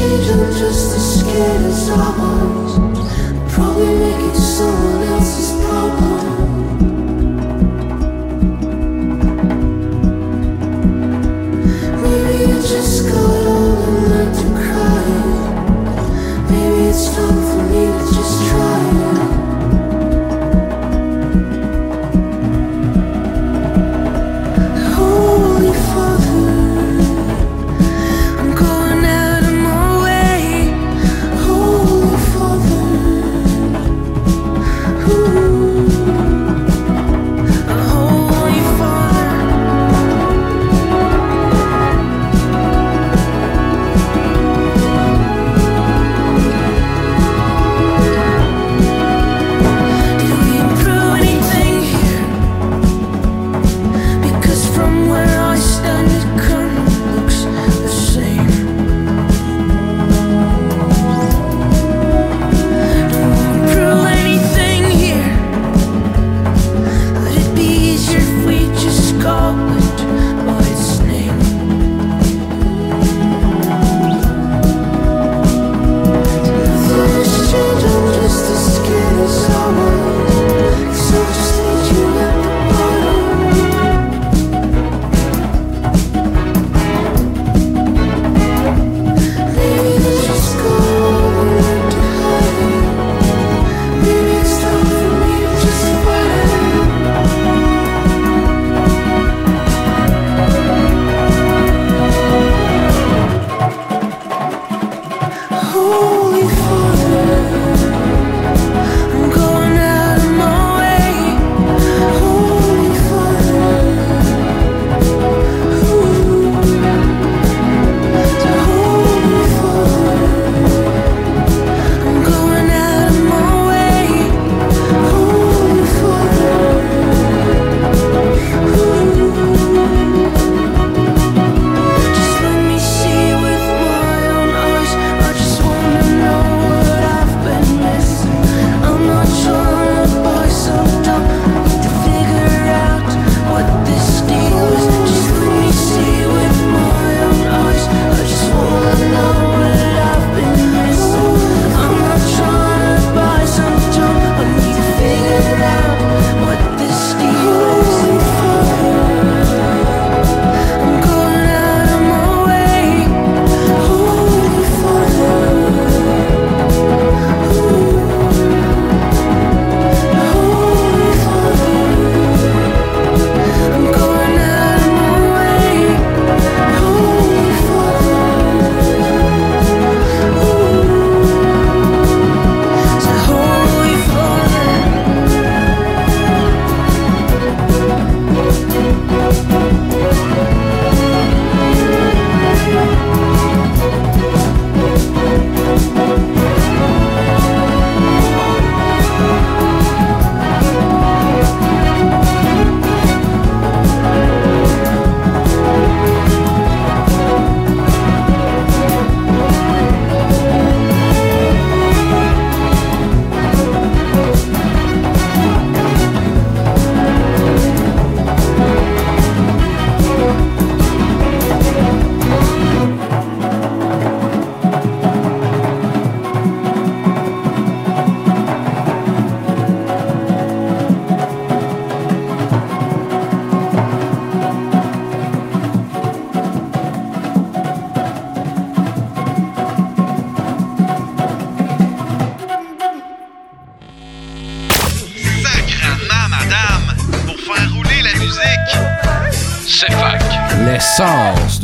Changed, I'm just as scared as I was. Probably make it someone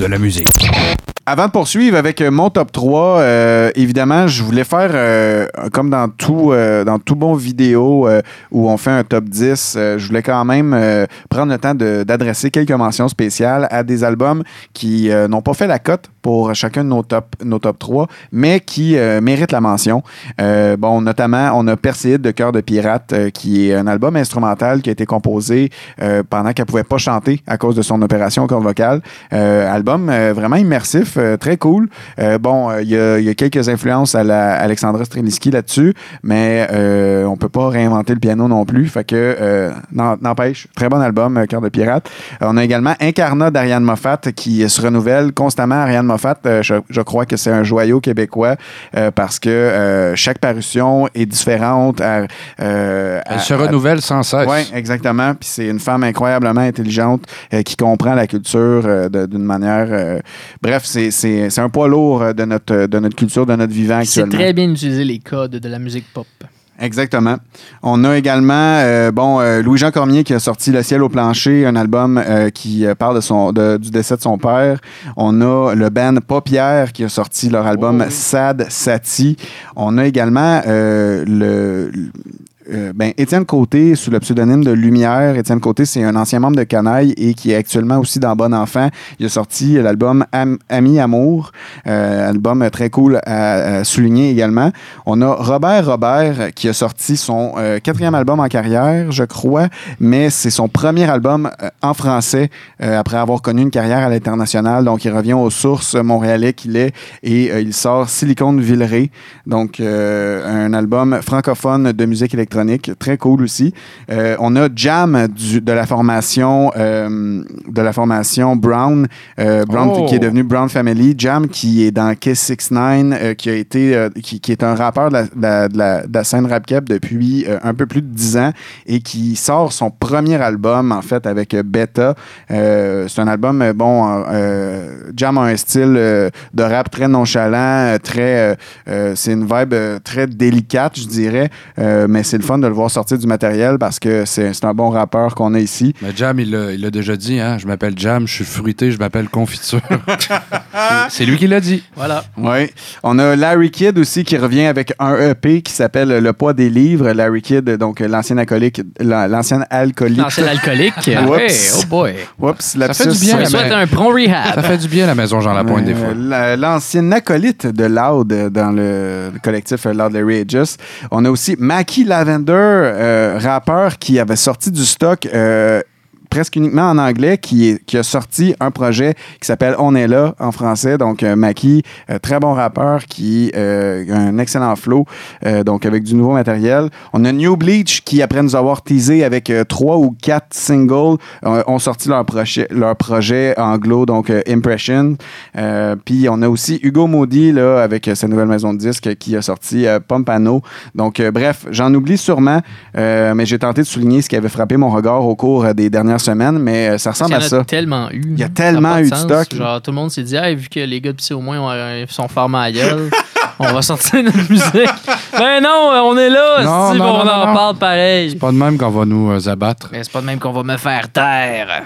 la musique. Avant de poursuivre avec euh, mon top 3, euh, évidemment, je voulais faire, euh, comme dans tout, dans tout bon vidéo où on fait un top 10, euh, je voulais quand même prendre le temps d'adresser quelques mentions spéciales à des albums qui n'ont pas fait la cote pour chacun de nos top, nos top 3, mais qui euh, méritent la mention. Euh, bon, notamment, on a Perséide de Cœur de Pirate, euh, qui est un album instrumental qui a été composé euh, pendant qu'elle pouvait pas chanter à cause de son opération au cordes vocales. Euh, album vraiment immersif, très cool. Bon, il y, a, quelques influences à la Alexandra Streliski là-dessus, mais on peut pas réinventer le piano non plus. Fait que, n'empêche, très bon album, Cœur de Pirate. On a également Incarnat d'Ariane Moffat qui se renouvelle constamment. Ariane Moffat, euh, je, je crois que c'est un joyau québécois euh, parce que euh, chaque parution est différente. à- euh, Elle à- se à- renouvelle sans cesse. oui, exactement. Puis c'est une femme incroyablement intelligente euh, qui comprend la culture euh, d'une manière. euh, bref, c'est- c'est c'est un poids lourd de notre, de notre culture, de notre vivant C'est actuellement. très bien utiliser les codes de la musique pop. Exactement. On a également euh, bon euh, Louis-Jean Cormier qui a sorti Le ciel au plancher, un album euh, qui parle de son de- du décès de son père. On a le band Paupière qui a sorti leur album Sad Sati. On a également euh, le euh, ben, Étienne Côté, sous le pseudonyme de Lumière. Étienne Côté, c'est un ancien membre de Canaille et qui est actuellement aussi dans Bon Enfant. Il a sorti l'album Am- Ami Amour, euh, album très cool à, souligner également. On a Robert Robert qui a sorti son euh, quatrième album en carrière, je crois, mais c'est son premier album euh, en français après avoir connu une carrière à l'international. Donc, il revient aux sources montréalais qu'il est et il sort Silicone Villeray. Donc, un album francophone de musique électronique, très cool aussi. Euh, on a Jam du- de la formation euh, de la formation Brown, euh, Brown Oh. qui est devenu Brown Family. Jam qui est dans Kiss 69, euh, qui a été qui, qui est un rappeur de la, de la- de la- de la scène rap cap depuis un peu plus de 10 ans et qui sort son premier album en fait avec Beta. C'est un album bon Jam a un style de rap très nonchalant, très c'est une vibe très délicate, je dirais, mais c'est le fun de le voir sortir du matériel parce que c'est c'est un bon rappeur qu'on a ici. Mais Jam, il l'a il l'a déjà dit, hein? Je m'appelle Jam, je suis fruité, je m'appelle confiture. (laughs) C'est lui qui l'a dit. Voilà. Oui. On a Larry Kidd aussi qui revient avec un EP qui s'appelle Le poids des livres. Larry Kidd, donc l'ancien alcoolique, la- l'ancien alcoolique. L'ancien alcoolique. (laughs) Oups. Oh boy. Oups, Ça fait du bien. La souhaite un prompt rehab. Ça fait du bien à la maison Jean Lapointe, des fois. Euh, la- L'ancien acolyte de Loud euh, dans le, le collectif Loud Larry Aegis. On a aussi Mackie Lavender, euh, rappeur qui avait sorti du stock euh, presque uniquement en anglais, qui, a sorti un projet qui s'appelle On est là en français. Donc, euh, Mackie, euh, très bon rappeur qui euh, a un excellent flow, euh, donc avec du nouveau matériel. On a New Bleach qui, après nous avoir teasé avec euh, trois ou quatre singles, euh, ont sorti leur projet, leur projet anglo, donc euh, Impression. Euh, Puis on a aussi Hugo Maudit là, avec euh, sa nouvelle maison de disques qui a sorti euh, Pompano. Donc, euh, bref, j'en oublie sûrement, euh, mais j'ai tenté de souligner ce qui avait frappé mon regard au cours euh, des dernières mais euh, ça Il y ressemble en à a ça. tellement eu. Il y a Ça tellement eu de sens. stock. Genre, tout le monde s'est dit, Hey, vu que les gars de Psy au moins ont, euh, sont formés à gueule, (laughs) on va sortir notre musique. ben non, euh, on est là. Non, si, non, on non, en parle pareil. C'est pas de même qu'on va nous euh, abattre. Mais c'est pas de même qu'on va me faire taire.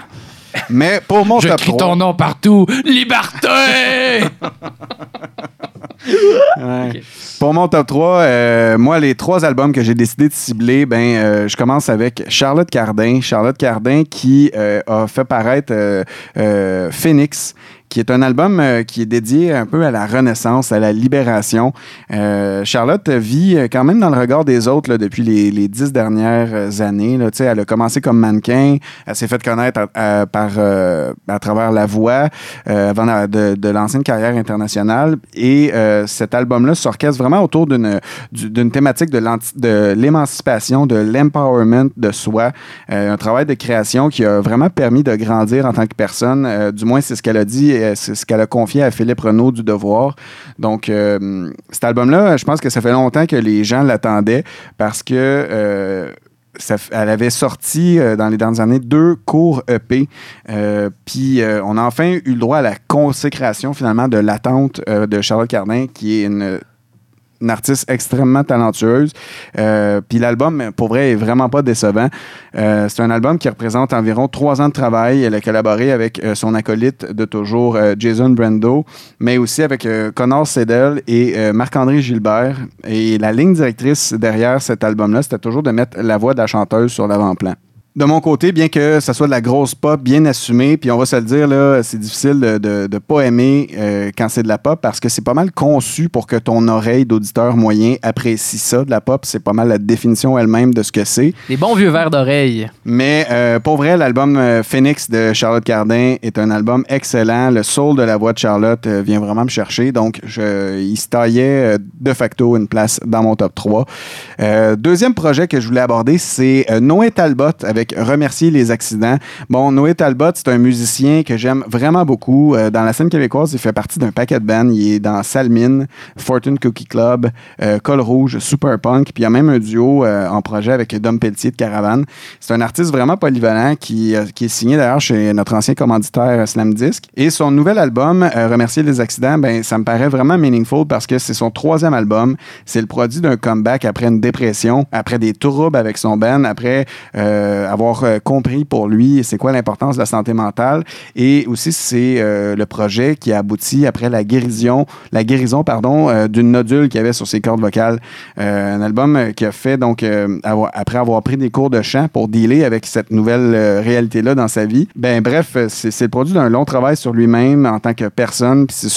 Mais pour mon Je top crie 3, ton nom partout. Liberté! (laughs) Ouais. Pour mon top 3, euh, moi, les trois albums que j'ai décidé de cibler, ben, euh, je commence avec Charlotte Cardin. Charlotte Cardin qui euh, a fait paraître euh, euh, Phoenix qui est un album euh, qui est dédié un peu à la renaissance, à la libération. Euh, Charlotte vit euh, quand même dans le regard des autres là, depuis les, dix dernières années. Là. Elle a commencé comme mannequin, elle s'est fait connaître à, par, à travers la voix avant de, de l'ancienne carrière internationale. Et cet album-là s'orchestre vraiment autour d'une du- d'une thématique de de l'émancipation, de l'empowerment de soi. Euh, un travail de création qui a vraiment permis de grandir en tant que personne. Du moins, c'est ce qu'elle a dit, c'est ce qu'elle a confié à Philippe Renaud du Devoir. Donc, euh, cet album-là, je pense que ça fait longtemps que les gens l'attendaient parce que euh, ça elle avait sorti euh, dans les dernières années deux courts EP. Euh, Puis euh, on a enfin eu le droit à la consécration finalement de l'attente euh, de Charlotte Cardin, qui est une une artiste extrêmement talentueuse. Euh, Puis l'album, pour vrai, est vraiment pas décevant. Euh, c'est un album qui représente environ trois ans de travail. Elle a collaboré avec euh, son acolyte de toujours, euh, Jason Brando, mais aussi avec Connor Sedel et Marc-André Gilbert. Et la ligne directrice derrière cet album-là, c'était toujours de mettre la voix de la chanteuse sur l'avant-plan. De mon côté, bien que ça soit de la grosse pop bien assumée, puis on va se le dire, là, c'est difficile de, de, de pas aimer euh, quand c'est de la pop parce que c'est pas mal conçu pour que ton oreille d'auditeur moyen apprécie ça. De la pop, c'est pas mal la définition elle-même de ce que c'est. Des bons vieux verres d'oreille. Mais euh, pour vrai, l'album euh, Phoenix de Charlotte Cardin est un album excellent. Le soul de la voix de Charlotte euh, vient vraiment me chercher. Donc, je, il se taillait de facto une place dans mon top 3. Euh, deuxième projet que je voulais aborder, c'est Noé Talbot avec Remercier les accidents. Bon, Noé Talbot, c'est un musicien que j'aime vraiment beaucoup. Euh, dans la scène québécoise, il fait partie d'un paquet de bands. Il est dans Salmine, Fortune Cookie Club, euh, Col Rouge, Super Punk. Puis il y a même un duo euh, en projet avec Dom Pelletier de Caravane. C'est un artiste vraiment polyvalent qui, qui est signé d'ailleurs chez notre ancien commanditaire Slam Disc. Et son nouvel album, Remercier les accidents, ben, ça me paraît vraiment meaningful parce que c'est son troisième album. C'est le produit d'un comeback après une dépression, après des troubles avec son band, après avoir euh, compris pour lui c'est quoi l'importance de la santé mentale. Et aussi, c'est euh, le projet qui a abouti après la guérison, la guérison pardon, euh, d'une nodule qu'il avait sur ses cordes vocales. Un album qui a fait donc après avoir pris des cours de chant pour dealer avec cette nouvelle réalité-là dans sa vie. Ben bref, c'est le produit d'un long travail sur lui-même en tant que personne. Puis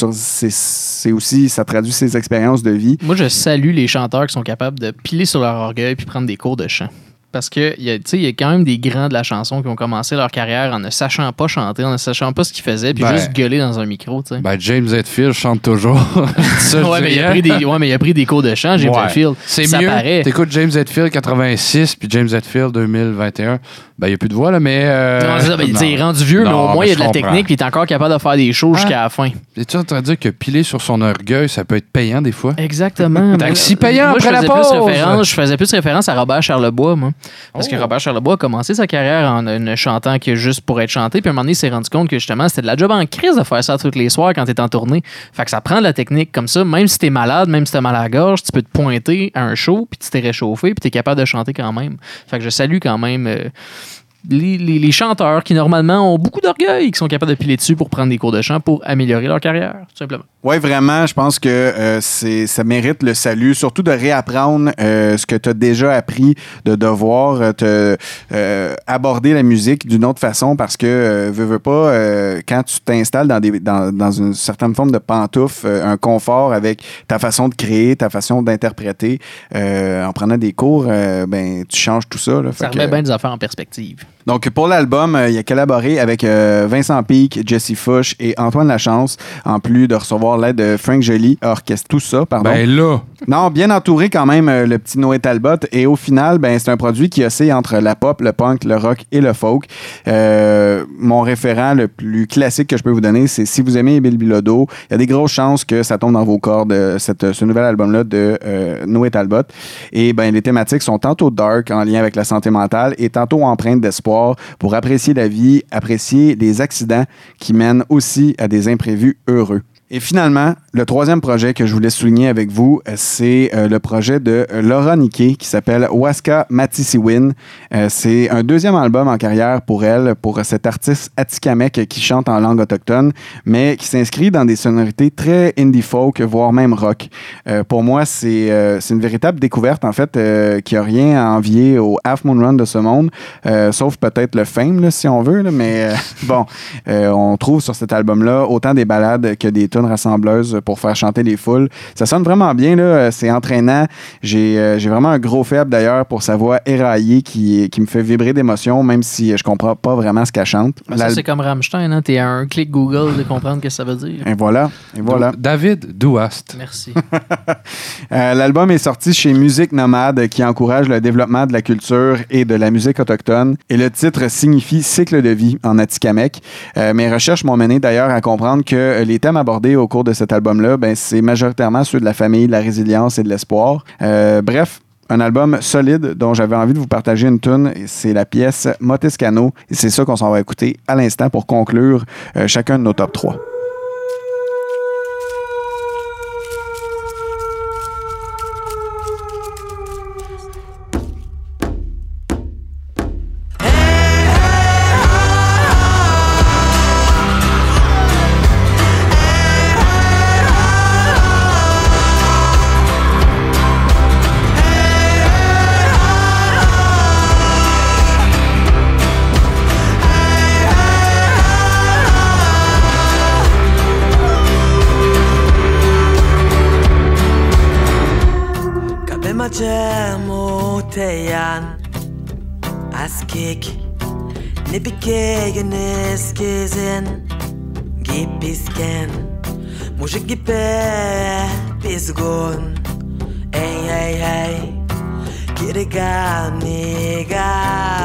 c'est aussi, ça traduit ses expériences de vie. Moi, je salue les chanteurs qui sont capables de piler sur leur orgueil puis prendre des cours de chant. Parce que il y, a- y a quand même des grands de la chanson qui ont commencé leur carrière en ne sachant pas chanter, en ne sachant pas ce qu'ils faisaient, puis Ben, juste gueuler dans un micro. tu sais. Ben, James Hetfield chante toujours. (laughs) Ça, ouais, mais il a pris des, ouais, mais il a pris des cours de chant, James Ouais. Hetfield. C'est mieux. T'écoutes James Hetfield 86 puis James Hetfield 2021. Ben, il n'y a plus de voix, là, mais. euh, Non, c'est ça, ben, il est rendu vieux, mais au moins, il y a de la comprends. technique, puis il est encore capable de faire des shows jusqu'à la fin. Es-tu en train de dire que piler sur son orgueil, ça peut être payant des fois? Exactement. (laughs) Taxi payant Moi, je après la pause. je faisais plus référence à Robert Charlebois, moi. Parce Oh. que Robert Charlebois a commencé sa carrière en ne chantant que juste pour être chanté. Puis à un moment donné, il s'est rendu compte que justement, c'était de la job en crise de faire ça tous les soirs quand t'es en tournée. Fait que ça prend de la technique comme ça. Même si t'es malade, même si t'as mal à la gorge, tu peux te pointer à un show, puis tu t'es réchauffé, puis t'es capable de chanter quand même. Fait que je salue quand même. euh, les, les- les chanteurs qui normalement ont beaucoup d'orgueil, qui sont capables de piler dessus pour prendre des cours de chant pour améliorer leur carrière, tout simplement. Oui, vraiment, je pense que euh, c'est ça mérite le salut, surtout de réapprendre euh, ce que tu as déjà appris, de devoir euh, te euh, aborder la musique d'une autre façon parce que euh, veux, veux pas euh, quand tu t'installes dans des dans, dans une certaine forme de pantoufle, euh, un confort avec ta façon de créer, ta façon d'interpréter, euh, en prenant des cours, euh, ben tu changes tout ça. Là, Ça remet bien des affaires en perspective. Donc, pour l'album, euh, il a collaboré avec euh, Vincent Peake, Jesse Fush et Antoine Lachance, en plus de recevoir l'aide de Frank Joly, orchestre tout ça, pardon. Ben là. Non, bien entouré quand même, euh, le petit Noé Talbot. Et au final, ben, c'est un produit qui oscille entre la pop, le punk, le rock et le folk. Mon référent le plus classique que je peux vous donner, c'est si vous aimez Bill Bilodeau, il y a des grosses chances que ça tombe dans vos cordes, cette, ce nouvel album-là de Noé Talbot. Et ben, les thématiques sont tantôt dark en lien avec la santé mentale et tantôt empreintes d'espoir pour apprécier la vie, apprécier les accidents qui mènent aussi à des imprévus heureux. Et finalement, le troisième projet que je voulais souligner avec vous, euh, c'est euh, le projet de euh, Laura Niquet qui s'appelle Waska Matisiwin. C'est un deuxième album en carrière pour elle, pour cet artiste atikamekw qui chante en langue autochtone, mais qui s'inscrit dans des sonorités très indie folk, voire même rock. Pour moi, c'est une véritable découverte, en fait, qui a rien à envier au Half Moon Run de ce monde, sauf peut-être le Fame, si on veut, mais (laughs) bon, on trouve sur cet album-là autant des ballades que des tunes rassembleuses pour faire chanter les foules. Ça sonne vraiment bien, là, euh, c'est entraînant. J'ai euh, j'ai vraiment un gros faible d'ailleurs pour sa voix éraillée qui, qui me fait vibrer d'émotion, même si je comprends pas vraiment ce qu'elle chante. Mais ça, c'est comme Rammstein, hein? T'es à un clic Google de comprendre ce que ça veut dire. Et voilà, et voilà. David Douast. Merci. (laughs) Euh, L'album est sorti chez Musique Nomade qui encourage le développement de la culture et de la musique autochtone. Et le titre signifie cycle de vie en Atikamekw. Euh, mes recherches m'ont mené d'ailleurs à comprendre que les thèmes abordés au cours de cet album-là, ben, c'est majoritairement ceux de la famille, de la résilience et de l'espoir. Euh, bref, un album solide dont j'avais envie de vous partager une tune. C'est la pièce Motiscano. Et c'est ça qu'on s'en va écouter à l'instant pour conclure euh, chacun de nos top 3. Mushikipe Pisgun Hey hey hey. Kiriga Nigawe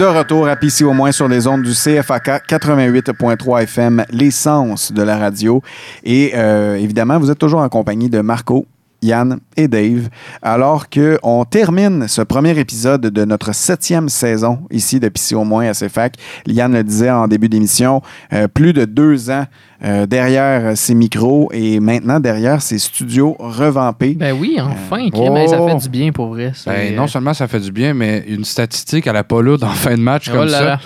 de retour à PC au moins sur les ondes du CFAK 88.3 FM, l'essence de la radio. Et euh, évidemment, vous êtes toujours en compagnie de Marco, Yann et Dave, alors qu'on termine ce premier épisode de notre septième saison ici de PC au moins à CFAC. Yann le disait en début d'émission, euh, plus de deux ans euh, derrière ses micros et maintenant derrière ses studios revampés. Ben oui, enfin, Euh, ça oh. fait du bien pour vrai. Ben, non seulement ça fait du bien, mais une statistique à la Pauloud en fin de match Oh comme là ça. là.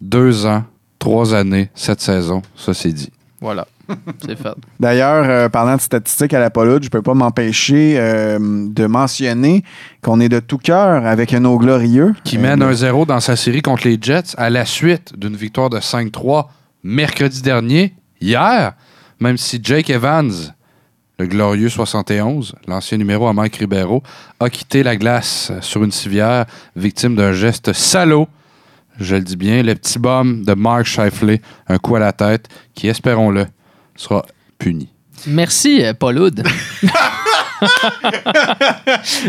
Deux ans, trois années, cette saison, ça c'est dit. Voilà, (laughs) c'est fait. D'ailleurs, euh, parlant de statistiques à la Paulude, je peux pas m'empêcher euh, de mentionner qu'on est de tout cœur avec nos glorieux. Qui Euh, mène 1-0 dans sa série contre les Jets à la suite d'une victoire de 5-3 mercredi dernier, hier, même si Jake Evans, le glorieux 71, l'ancien numéro à Mike Ribeiro, a quitté la glace sur une civière, victime d'un geste salaud. Je le dis bien, le petit bum de Mark Scheifele, un coup à la tête, qui, espérons-le, sera puni. Merci, euh, Paul Hood. (laughs)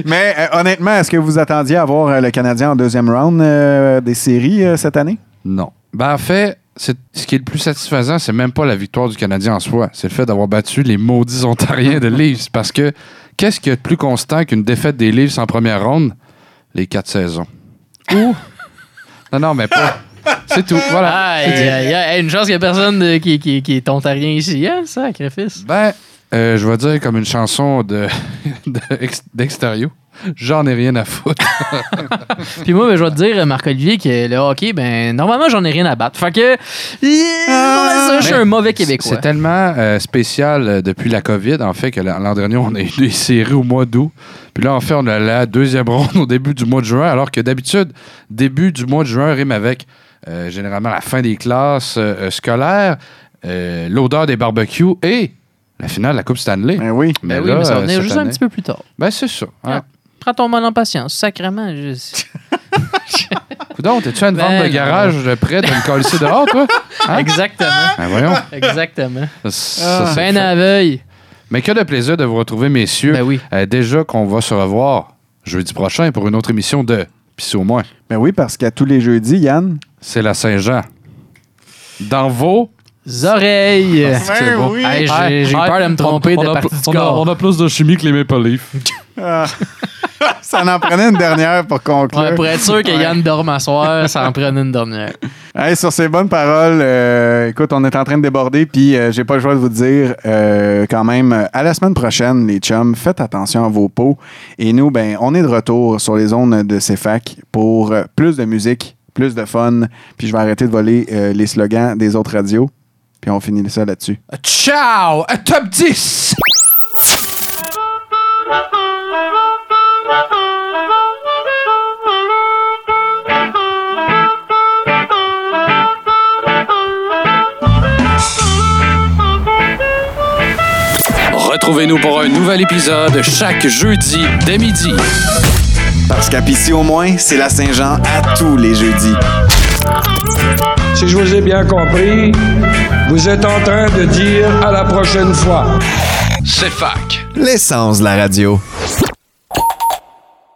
Mais euh, honnêtement, est-ce que vous attendiez à voir euh, le Canadien en deuxième round euh, des séries euh, cette année? Non. Ben, en fait, c'est- ce qui est le plus satisfaisant, c'est même pas la victoire du Canadien en soi. C'est le fait d'avoir battu les maudits Ontariens de Leafs. (laughs) Parce que qu'est-ce qu'il y a de plus constant qu'une défaite des Leafs en première ronde? Les quatre saisons. Ou. non, non, mais pas. C'est tout. Voilà. Aïe. Une chance qu'il n'y a personne de- qui, qui, qui est ontarien ici, hein, sacrifice. Ben, euh, je vais dire comme une chanson de, (laughs) de ex- d'Extérieur. J'en ai rien à foutre. (laughs) Puis moi, ben, je vais te dire, Marc-Olivier, que le hockey, ben, normalement, j'en ai rien à battre. Fait que, euh, je suis un mauvais Québécois. C'est tellement euh, spécial euh, depuis la COVID, en fait, que l'an dernier, on a eu des séries au mois d'août. Puis là, en fait, on a la deuxième ronde au début du mois de juin, alors que d'habitude, début du mois de juin rime avec euh, généralement la fin des classes euh, euh, scolaires, euh, l'odeur des barbecues et la finale de la Coupe Stanley. Ben oui. Ben oui, mais ça va venir cette juste un année- petit peu plus tard. Ben, c'est ça. hein. Ah, Prends ton mal en patience, sacrément. Je... (laughs) Coudon, t'es-tu à une Ben vente de non. garage près de me coller dehors, toi? (laughs) Hein? Exactement. Ben voyons. Exactement. Ça, ça, c'est ben fait. à la veille. Mais que de plaisir de vous retrouver, messieurs. Ben Euh, déjà qu'on va se revoir jeudi prochain pour une autre émission de Pis au moins. Ben oui, parce qu'à tous les jeudis, Yann. C'est la Saint-Jean. Dans vos oreilles. Ah, c'est beau. Hey, j'ai j'ai eu peur de me tromper de partie du corps. a plus de chimie que les Maple Leafs. Ah. (laughs) ça en prenait une dernière pour conclure. Ouais, pour être sûr que Ouais. Yann dorme à soir, ça en prenait une dernière. Hey, sur ces bonnes paroles, euh, écoute, on est en train de déborder, puis euh, j'ai pas le choix de vous dire euh, quand même, à la semaine prochaine, les chums, faites attention à vos peaux. Et nous, ben, on est de retour sur les zones de CFAC pour plus de musique, plus de fun, puis je vais arrêter de voler euh, les slogans des autres radios, puis on finit ça là-dessus. Ciao! À top 10! Retrouvez-nous pour un nouvel épisode chaque jeudi dès midi. Parce qu'à Pissy au moins, c'est la Saint-Jean à tous les jeudis. Si je vous ai bien compris, vous êtes en train de dire à la prochaine fois. C'est fac. L'essence de la radio.